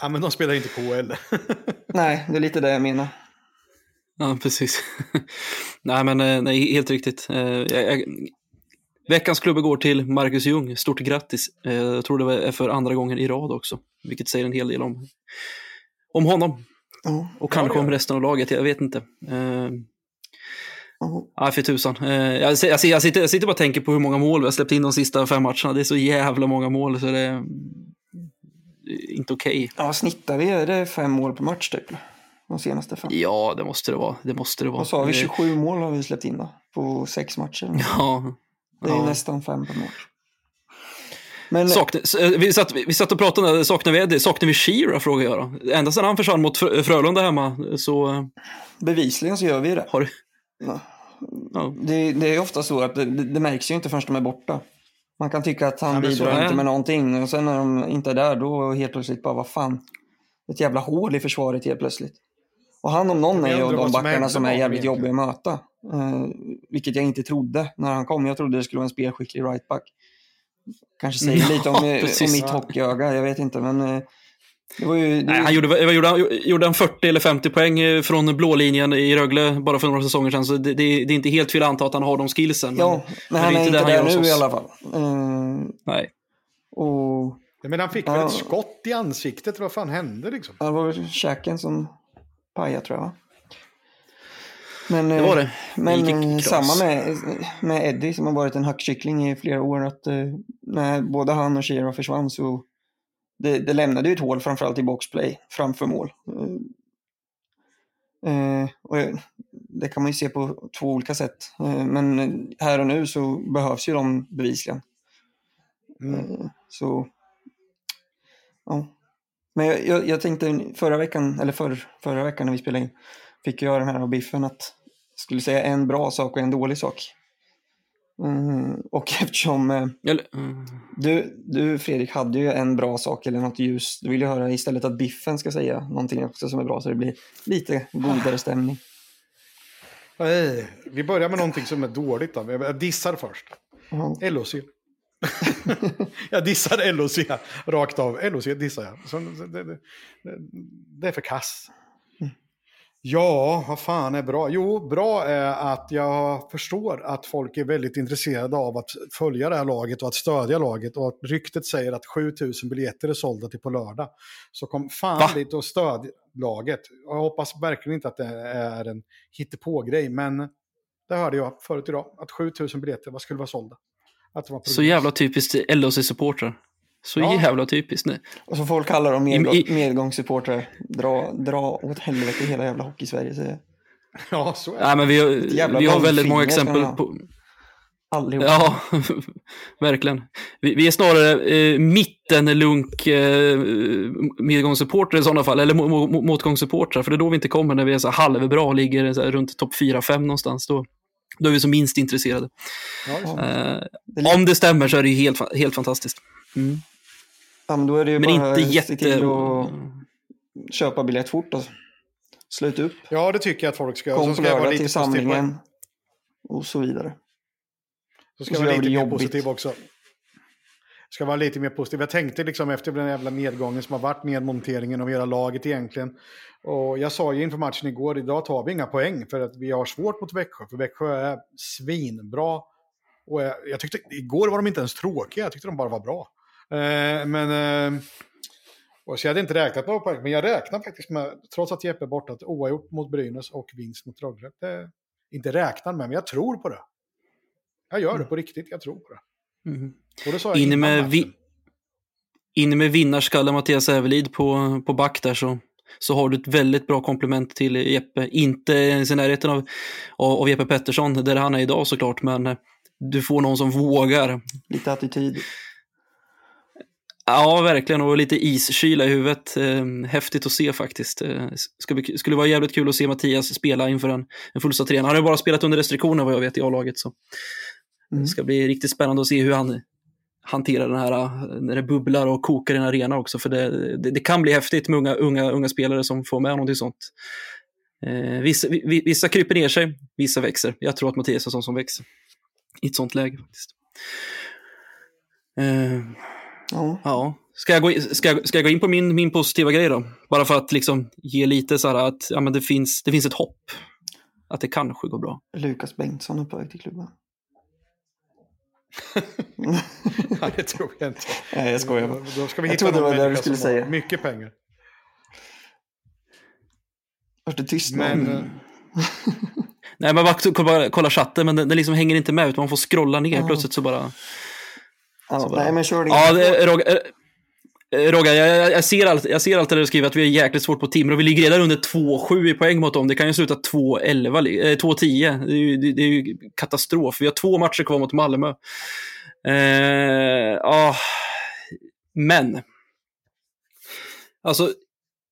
Ja, men de spelar inte KL. (laughs) nej, det är lite det jag menar. Ja, precis. (laughs) nej, men eh, nej, helt riktigt. Eh, jag, jag, veckans klubba går till Marcus Ljung. Stort grattis. Eh, jag tror det är för andra gången i rad också, vilket säger en hel del om, om honom. Oh. Och kanske om resten av laget, jag vet inte. Ja, för tusan. Eh, jag, jag, jag, sitter, jag sitter bara och tänker på hur många mål vi har släppt in de sista fem matcherna. Det är så jävla många mål så det är inte okej. Okay. Ja, snittar vi är det fem mål per match typ? De senaste fem? Ja, det måste det vara. Det måste det vara. Vad sa vi? 27 mål har vi släppt in då? På sex matcher? (laughs) Ja. Det är ja. nästan fem per match. Men, Sakna, eh, vi, satt, vi satt och pratade, saknar vi? Saknar vi Shearer? Frågar jag då. Ända sedan han försvann mot Frölunda hemma så... Eh, Bevisligen så gör vi det. Har, Ja. Det, det, är ofta så att det, det, märks ju inte förrän de är borta. Man kan tycka att han ja, bidrar inte med någonting och sen när de inte är där då helt plötsligt bara vad fan. Ett jävla hål i försvaret helt plötsligt. Och han om någon är ju de backarna som är jävligt jobbiga att möta. Uh, vilket jag inte trodde när han kom. Jag trodde det skulle vara en spelskicklig rightback. Kanske säger (laughs) ja, lite om, om mitt hockeyöga, jag vet inte. Men uh, ju, Nej, han gjorde, gjorde, gjorde han 40 eller 50 poäng från blålinjen i Rögle bara för några säsonger sedan. Så det, det, det är inte helt fel att anta att han har de skillsen. Ja, men, men han är inte, där nu i alla fall. Uh, Nej. Och, men han fick väl ett skott i ansiktet? Vad fan hände liksom? Det var väl käken som pajade tror jag. Men, det var det. Men det samma med, med Eddie som har varit en hackkyckling i flera år. Att, när både han och Shira försvann så det, det lämnade ju ett hål framförallt i boxplay framför mål. Eh, och det kan man ju se på två olika sätt. Eh, men här och nu så behövs ju de bevisligen. Mm. Eh, så, ja. Men jag, jag, jag, tänkte förra veckan, eller för, förra veckan när vi spelade in, fick jag den här av Biffen att jag skulle säga en bra sak och en dålig sak. Mm, och eftersom eh, mm. du, du Fredrik hade ju en bra sak eller något ljus. Du vill ju höra istället att Biffen ska säga någonting också som är bra så det blir lite godare stämning. Nej, vi börjar med någonting som är dåligt då. Jag dissar först. Mm. LOC. (laughs) jag dissar LOC rakt av. LOC dissar jag. Så det, det, det är för kass. Ja, vad fan är bra? Jo, bra är att jag förstår att folk är väldigt intresserade av att följa det här laget och att stödja laget och att ryktet säger att 7000 biljetter är sålda till på lördag. Så kom fan Va? dit och stöd laget. Jag hoppas verkligen inte att det är en hittepå-grej, men det hörde jag förut idag, att 7000 biljetter skulle vara sålda. Så jävla typiskt LHC-supportrar. Så ja. jävla typiskt. Nej. Och så folk kallar dem medgång, medgångssupportrar. Dra, dra åt helvete hela jävla hockey-Sverige säger Ja, så är det. Nej, men vi har, vi har väldigt många exempel på... Allihop. Ja, (laughs) verkligen. Vi, vi, är snarare eh, mittenlunk eh, medgångssupportrar i sådana fall, eller motgångssupportrar, för det är då vi inte kommer när vi är så halvbra och ligger så runt topp 4-5 någonstans. Då, då är vi som minst intresserade. Ja, eh, det om det stämmer så är det ju helt, helt fantastiskt. Mm. Ja, men då är det ju men bara inte jätte... se till att köpa biljett fort och sluta upp. Ja, det tycker jag att folk ska göra. Kom på lördag till samlingen och så vidare. Så ska jag vara lite mer positiv också. Ska vara lite mer positiv. Jag tänkte liksom efter den jävla nedgången som har varit, nedmonteringen av hela laget egentligen. Och jag sa ju inför matchen igår, idag tar vi inga poäng för att vi har svårt mot Växjö. För Växjö är svinbra. Och jag, jag tyckte, igår var de inte ens tråkiga, jag tyckte de bara var bra. Eh, men... Eh, och så jag hade inte räknat på poäng, men jag räknar faktiskt med, trots att Jeppe är borta, att oavgjort mot Brynäs och vinst mot Rögle. Inte räknar med, men jag tror på det. Jag gör det mm. på riktigt, jag tror på det. Mm. Och det sa jag inne med, vi, inne med vinnarskalle Mattias Ävelid på, på back där så, så har du ett väldigt bra komplement till Jeppe. Inte ens i närheten av, av, av Jeppe Pettersson, där han är idag såklart, men du får någon som vågar. Lite attityd. Ja, verkligen. Och lite iskyla i huvudet. Eh, häftigt att se faktiskt. Eh, skulle, skulle vara jävligt kul att se Mattias spela inför en, en fullsatt arena. Han har ju bara spelat under restriktioner vad jag vet i A-laget. Så Mm. Det ska bli riktigt spännande att se hur han hanterar den här, när det bubblar och kokar i en arena också. För det, det, det, kan bli häftigt med unga, unga, unga spelare som får med någonting sånt. Eh, vissa, vissa kryper ner sig, vissa växer. Jag tror att Mattias är sån som växer i ett sånt läge. faktiskt. Eh, ja. ja. Ska jag, gå, ska, jag, ska jag gå in på min, min positiva grej då? Bara för att liksom ge lite så här att ja, men det, finns, det finns ett hopp. Att det kanske går bra. Lukas Bengtsson är på väg till klubben. (laughs) Nej, det tror jag inte. Nej, jag skojar bara. Då ska vi hitta jag trodde det var det du skulle säga. Mycket pengar. Vart det tyst men, mm. (laughs) Nej, man bara kolla, kolla chatten, men den, den liksom hänger inte med, utan man får scrolla ner. Ja. Plötsligt så bara... Ja. Nej, men kör det. Ja, det, Roger, Eh, Rogga, jag, jag, ser allt, jag ser allt där du skriver att vi är jäkligt svårt på Timrå. Vi ligger redan under 2-7 i poäng mot dem. Det kan ju sluta 2-11, eh, 2-10. Det, är ju, det, det är ju katastrof. Vi har två matcher kvar mot Malmö. Eh, ah. Men, alltså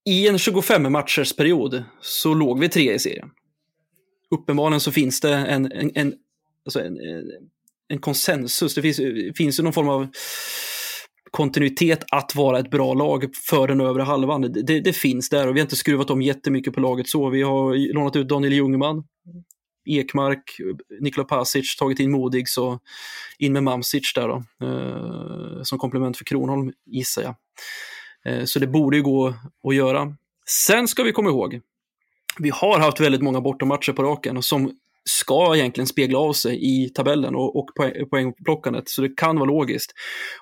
i en 25 matchers period så låg vi tre i serien. Uppenbarligen så finns det en, en, en, alltså en, en en konsensus. Det finns, finns ju någon form av kontinuitet att vara ett bra lag för den övre halvan. Det, det, finns där och vi har inte skruvat om jättemycket på laget så. Vi har lånat ut Daniel Ljungman, Ekmark, Nikola Pasic, tagit in Modig så in med Mamsic där då, eh, som komplement för Kronholm gissar jag. Eh, så det borde ju gå att göra. Sen ska vi komma ihåg, vi har haft väldigt många bortamatcher på raken som ska egentligen spegla av sig i tabellen och, och poängplockandet, så det kan vara logiskt.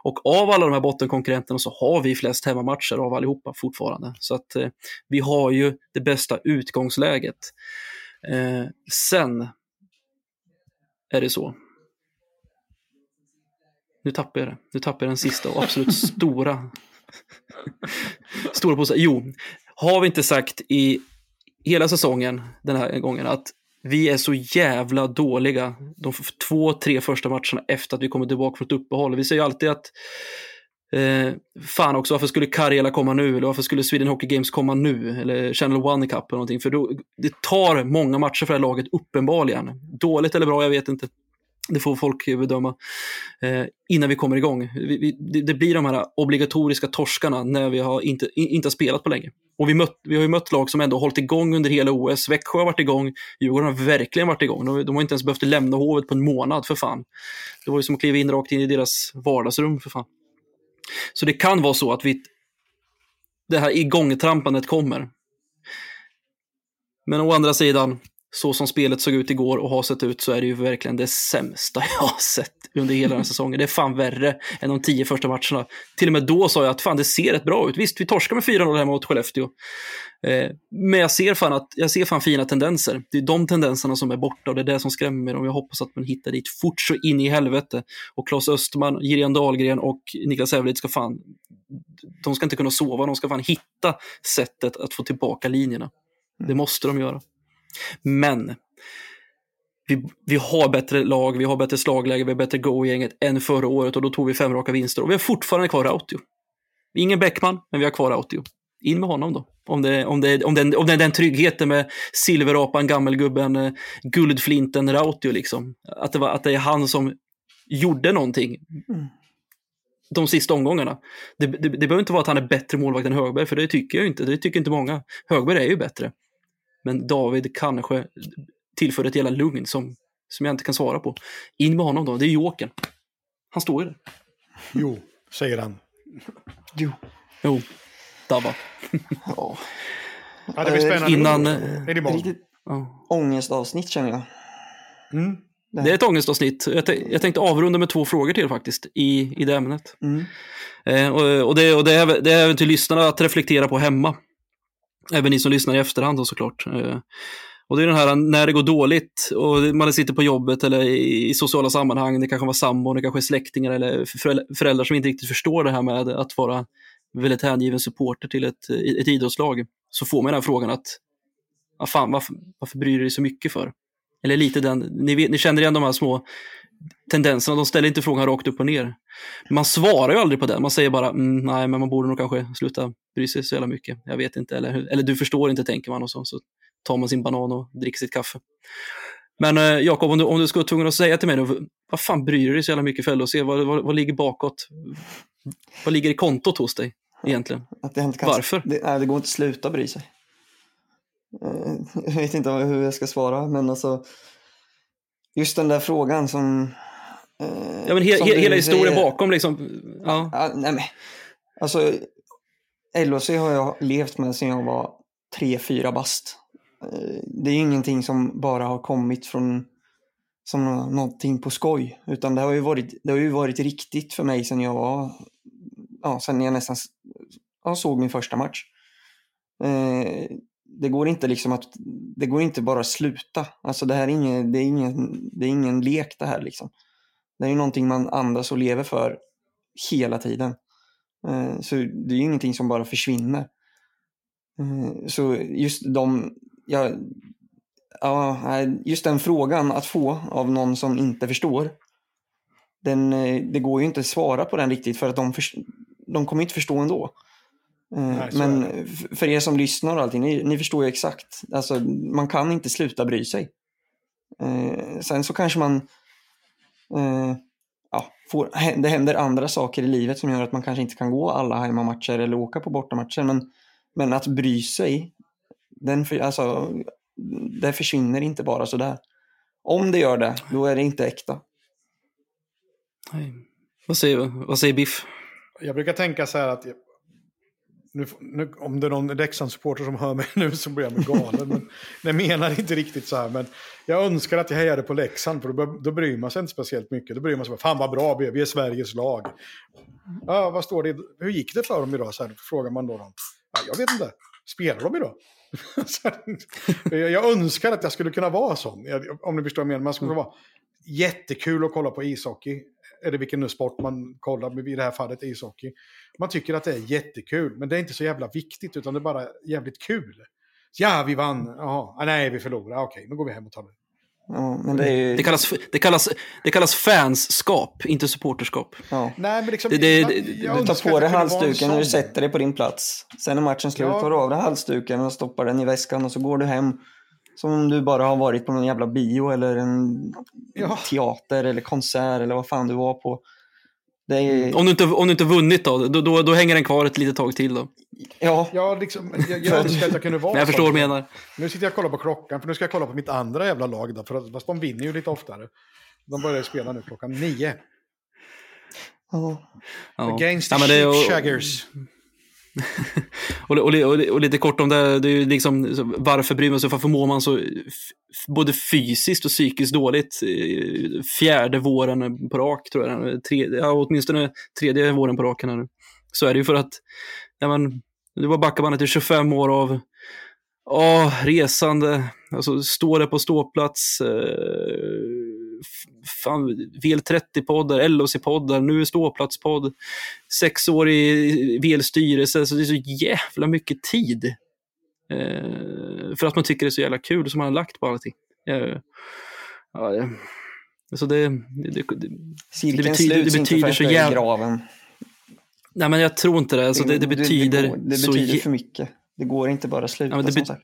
Och av alla de här bottenkonkurrenterna så har vi flest hemmamatcher av allihopa fortfarande. Så att eh, vi har ju det bästa utgångsläget. Eh, sen är det så. Nu tappar jag det. Nu tappar jag den sista och absolut (laughs) stora. stora påsen. Jo, har vi inte sagt i hela säsongen den här gången att vi är så jävla dåliga de två, tre första matcherna efter att vi kommer tillbaka från ett uppehåll. Vi säger ju alltid att eh, fan också, varför skulle Karjala komma nu? Eller varför skulle Sweden Hockey Games komma nu? Eller Channel One Cup eller någonting. För då, det tar många matcher för det här laget, uppenbarligen. Dåligt eller bra, jag vet inte. Det får folk bedöma eh, innan vi kommer igång. Vi, vi, det, det, blir de här obligatoriska torskarna när vi har inte, inte har spelat på länge. Och vi, mött, vi har ju mött lag som ändå hållit igång under hela OS. Växjö har varit igång, Djurgården har verkligen varit igång. De, de har inte ens behövt lämna hovet på en månad för fan. Det var ju som att kliva in rakt in i deras vardagsrum för fan. Så det kan vara så att vi, det här igångtrampandet kommer. Men å andra sidan, så som spelet såg ut igår och har sett ut så är det ju verkligen det sämsta (laughs) jag har sett under hela den här säsongen. Det är fan värre än de tio första matcherna. Till och med då sa jag att fan det ser rätt bra ut. Visst, vi torskar med 4-0 hemma mot Skellefteå. Eh, men jag ser, fan att, jag ser fan fina tendenser. Det är de tendenserna som är borta och det är det som skrämmer mig. Och jag hoppas att man hittar dit fort så in i helvete. Och Claes Östman, Jirian Dahlgren och Niklas Sävelid ska fan, de ska inte kunna sova. De ska fan hitta sättet att få tillbaka linjerna. Det måste de göra. Men vi, vi har bättre lag, vi har bättre slagläge, vi har bättre go-gänget än förra året och då tog vi fem raka vinster och vi har fortfarande kvar Rautio. Ingen Bäckman, men vi har kvar Rautio. In med honom då. Om det, om det, om den, om det är den tryggheten med silverapan, gammelgubben, eh, guldflinten Rautio liksom. Att det, var, att det är han som gjorde någonting. Mm. De sista omgångarna. Det, det, det behöver inte vara att han är bättre målvakt än Högberg, för det tycker jag inte. Det tycker inte många. Högberg är ju bättre. Men David kanske tillför ett jävla lugn som, som jag inte kan svara på. In med honom då, det är Jokern. Han står ju där. Jo, säger han. Jo. Jo, Dabba. ja. ja, det blir spännande. Innan... Är det riktigt ja. ångestavsnitt känner jag. Mm. Det är ett ångestavsnitt. Jag, jag tänkte avrunda med två frågor till faktiskt i, i det ämnet. Mm. Eh, och, och, det, och det, är, det är även till lyssnarna att reflektera på hemma. Även ni som lyssnar i efterhand då såklart. Eh, och det är den här när det går dåligt och man sitter på jobbet eller i sociala sammanhang, det kanske var sambon, det kanske är släktingar eller föräldrar som inte riktigt förstår det här med att vara väldigt hängiven supporter till ett, ett idrottslag. Så får man den här frågan att, ah, fan, varför, varför bryr du dig så mycket för? Eller lite den, ni, vet, ni känner igen de här små tendenserna, de ställer inte frågan rakt upp och ner. Man svarar ju aldrig på den, man säger bara mm, nej, men man borde nog kanske sluta bry sig så jävla mycket. Jag vet inte, eller, eller du förstår inte tänker man och så, så tar man sin banan och dricker sitt kaffe. Men eh, Jakob, om du, om du skulle vara tvungen att säga till mig då, vad fan bryr du dig så jävla mycket för LHC? Vad, vad, vad ligger bakåt? Vad ligger i kontot hos dig egentligen? Att det inte Varför? Det, nej, det går inte att sluta bry sig. Eh, (laughs) jag vet inte hur jag ska svara, men alltså just den där frågan som... Eh, ja, men he, he, hela historien bakom liksom. Ja. ja. nej, men, alltså, LHC har jag levt med sedan jag var tre, fyra bast. Eh, det är ingenting som bara har kommit från som någonting på skoj, utan det har ju varit, det har ju varit riktigt för mig sedan jag var, ja, sen jag nästan ja, såg min första match. Eh, det går inte liksom att, det går inte bara att sluta. Alltså det här är ingen, det är ingen, det är ingen lek det här liksom. Det är ju någonting man andas och lever för hela tiden. Eh, så det är ju ingenting som bara försvinner. Eh, så just de, ja, ja, just den frågan att få av någon som inte förstår. Den, eh, det går ju inte att svara på den riktigt för att de, för, de kommer inte förstå ändå. Nej, Men för er som lyssnar och allting, ni, ni, förstår ju exakt. Alltså, man kan inte sluta bry sig. Eh, sen så kanske man eh, ja, får, det händer andra saker i livet som gör att man kanske inte kan gå alla hemmamatcher eller åka på bortamatcher. Men, men att bry sig, den för, alltså, det försvinner inte bara sådär. Om det gör det, då är det inte äkta. Nej. Vad säger, vad säger Biff? Jag brukar tänka så här att nu, nu, om det är någon Leksandssupporter som hör mig (laughs) nu så blir jag galen. men (laughs) jag menar inte riktigt så här. Men jag önskar att jag hejade på Leksand. För då, då bryr man sig inte speciellt mycket. Då bryr man sig bara, fan vad bra vi är, vi är Sveriges lag. Ja, vad står det? Hur gick det för dem idag? Så här, frågar man då dem. Ja, jag vet inte. Spelar de idag? (laughs) jag önskar att jag skulle kunna vara sån. Om ni förstår vad jag menar. Man skulle vara jättekul att kolla på ishockey eller vilken nu sport man kollar, i det här fallet ishockey. Man tycker att det är jättekul, men det är inte så jävla viktigt, utan det är bara jävligt kul. Ja, vi vann. Jaha, ah, nej, vi förlorade. Okej, nu går vi hem och tar det. Ja, men det, är... det, kallas, det, kallas, det kallas fanskap, inte supporterskap. Ja. Nej, men liksom, det, det, du tar på dig halsduken när du sätter dig på din plats. Sen när matchen slut ja. tar du av dig halsduken och stoppar den i väskan och så går du hem som om du bara har varit på någon jävla bio eller en ja. teater eller konsert eller vad fan du var på. Är... Om, du inte, om du inte vunnit då, då, då, då hänger den kvar ett litet tag till då. Ja, ja liksom, jag, jag önskar att jag kunde vara Jag förstår vad du menar. Nu sitter jag och kollar på klockan, för nu ska jag kolla på mitt andra jävla lag. Då, för fast de vinner ju lite oftare. De börjar spela nu klockan nio. Ja. Against the ja, Sheep Shaggers. (laughs) och, och, och, och, lite kort om det, det är liksom, varför bryr man sig? Varför mår man så både fysiskt och psykiskt dåligt? Fjärde våren på rak, tror jag. Tredje, ja, åtminstone tredje våren på raken. Här. Så är det ju för att ja, men, det var backabandet i 25 år av oh, resande, alltså stå där på ståplats, eh, VL30-poddar, LOC-poddar, nu ståplatspodd, sex år i VL-styrelse, så det är så jävla mycket tid. Eh, för att man tycker det är så jävla kul som man har lagt på allting. Eh, ja, så det, det, det, det betyder, det betyder så jävla... graven. Nej men jag tror inte det. Alltså, det, det, betyder, det, går, det så betyder för mycket. Det går inte bara att sluta ja, det, sagt.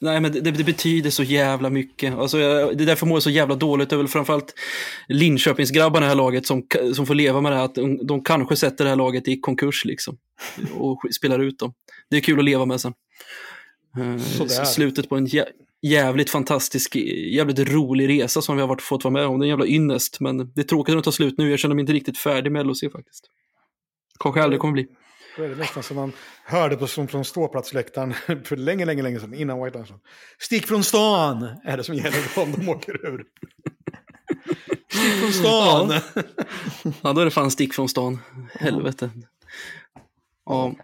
Nej, men det, det, betyder så jävla mycket. Alltså, jag, det är därför mår jag så jävla dåligt. Det är väl framförallt Linköpingsgrabbarna i det här laget som, som får leva med det här. Att de, de kanske sätter det här laget i konkurs liksom. Och spelar ut dem. Det är kul att leva med sen. Uh, slutet på en jä, jävligt fantastisk, jävligt rolig resa som vi har varit, fått vara med om. Det är en jävla ynnest. Men det är tråkigt att det tar slut nu. Jag känner mig inte riktigt färdig med LOC faktiskt. Kanske aldrig kommer bli. Då är det nästan som man hörde på, som från ståplatsläktaren (laughs) för länge, länge, länge sedan, innan White House. Stick från stan är det som gäller om de åker ur. (laughs) Stick från stan! Ja. ja, då är det fan stick från stan. Helvete. Ja.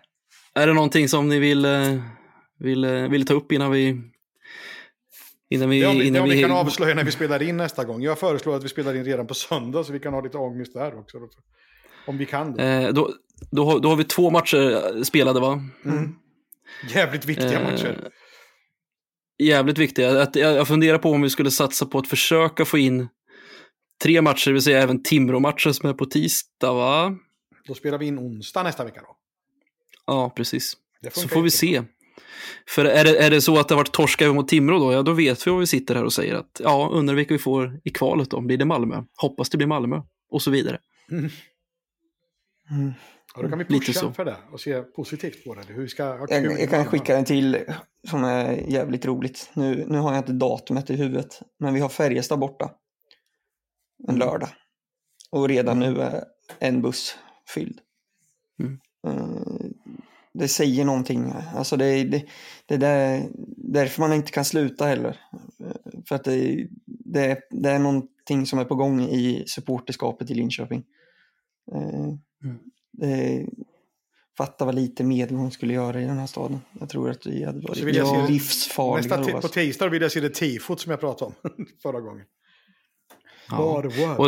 Är det någonting som ni vill, eh, vill, eh, vill ta upp innan vi... Innan vi, det om, innan det om vi, vi kan avslöja när vi spelar in nästa gång. Jag föreslår att vi spelar in redan på söndag så vi kan ha lite ångest där också. Om vi kan det. Eh, då, då, då har vi två matcher spelade va? Mm. Jävligt viktiga eh, matcher. Jävligt viktiga. Att, jag, jag funderar på om vi skulle satsa på att försöka få in tre matcher, det vill säga även Timrå-matchen som är på tisdag va? Då spelar vi in onsdag nästa vecka då. Ja, precis. Så får vi se. För är det, är det så att det har varit torska mot Timrå då, ja då vet vi vad vi sitter här och säger att ja, undrar vilka vi får i kvalet då. Blir det Malmö? Hoppas det blir Malmö. Och så vidare. Mm. Mm. Ja, då kan vi pusha för det och se positivt på det. Hur ska jag, jag kan skicka en till som är jävligt roligt. Nu, nu har jag inte datumet i huvudet, men vi har Färjestad borta en mm. lördag. Och redan nu är en buss fylld. Mm. Uh, det säger någonting. Alltså det, det, det är därför man inte kan sluta heller. Uh, för att det, det, det är någonting som är på gång i supporterskapet i Linköping. Uh, mm. Det, fatta vad lite medel skulle göra i den här staden. Jag tror att vi hade varit ja, livsfarliga. Nästa på tisdag vill jag se det tifot som jag pratade om (laughs) förra gången. Ja. Var, var, och,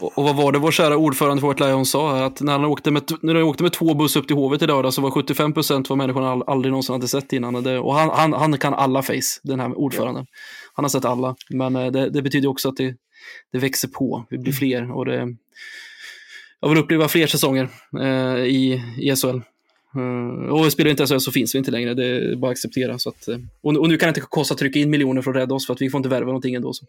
och, och, vad var det vår kära ordförande för White Lion sa? Att när han åkte med, när han åkte med två buss upp till hovet i lördag så var 75 procent vad människorna aldrig någonsin hade sett innan. Och, det, och han, han, han, kan alla face, den här ordföranden. Ja. Han har sett alla. Men eh, det, det betyder också att det, det växer på. Vi blir fler. Och det, jag vill uppleva fler säsonger eh, i, i SHL. Uh, eh, och spelar inte SHL så finns vi inte längre, det är bara att acceptera. Så att, uh, och, och, nu kan det inte kosta att trycka in miljoner för att rädda oss, för att vi får inte värva någonting ändå. Så,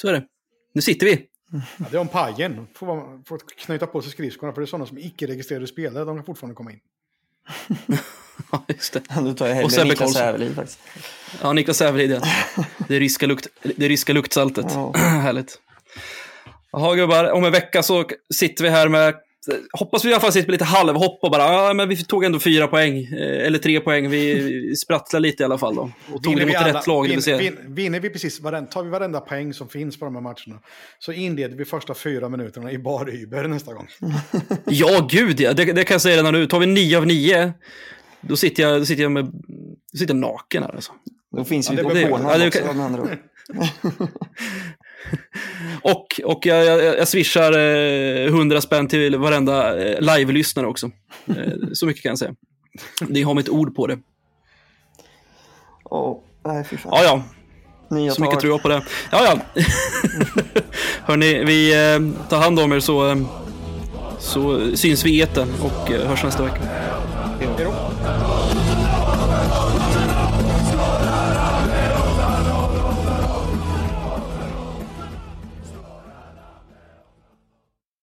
så är det. Nu sitter vi. Ja, det är om pajen. Får, får knyta på sig skridskorna, för det är sådana som icke-registrerade spelare, de kan fortfarande komma in. (laughs) ja, just det. Du tar hellre Niklas Sävelid faktiskt. Ja, Niklas Sävelid, ja. (laughs) Det ryska, lukt, det ryska luktsaltet. Ja. (clears throat) Härligt. Jaha gubbar, om en vecka så sitter vi här med Hoppas vi i alla fall sitter med lite halvhopp och bara, ja men vi tog ändå fyra poäng. Eh, eller tre poäng, vi sprattlar lite i alla fall då. Och tog det mot alla, rätt lag. Vin, det vin, vinner vi precis, varenda, tar vi varenda poäng som finns på de här matcherna. Så inleder vi första fyra minuterna i bar Uber nästa gång. (laughs) ja, gud ja. Det, det, kan jag säga redan nu. Tar vi nio av nio, då sitter jag, då sitter jag, med, då sitter jag naken här alltså. Då finns ju ja, det, på ja, också, med andra ord. (laughs) (laughs) och och jag, jag, jag swishar eh, 100 spänn till varenda eh, live-lyssnare också. Eh, så mycket kan jag säga. Ni har mitt ord på det. Oh, nej, fy fan. Ja, ja. Nya så mycket tror jag på det. Ja, ja. (laughs) Hörni, vi eh, tar hand om er så, eh, så syns vi i eten och eh, hörs nästa vecka. Hej då.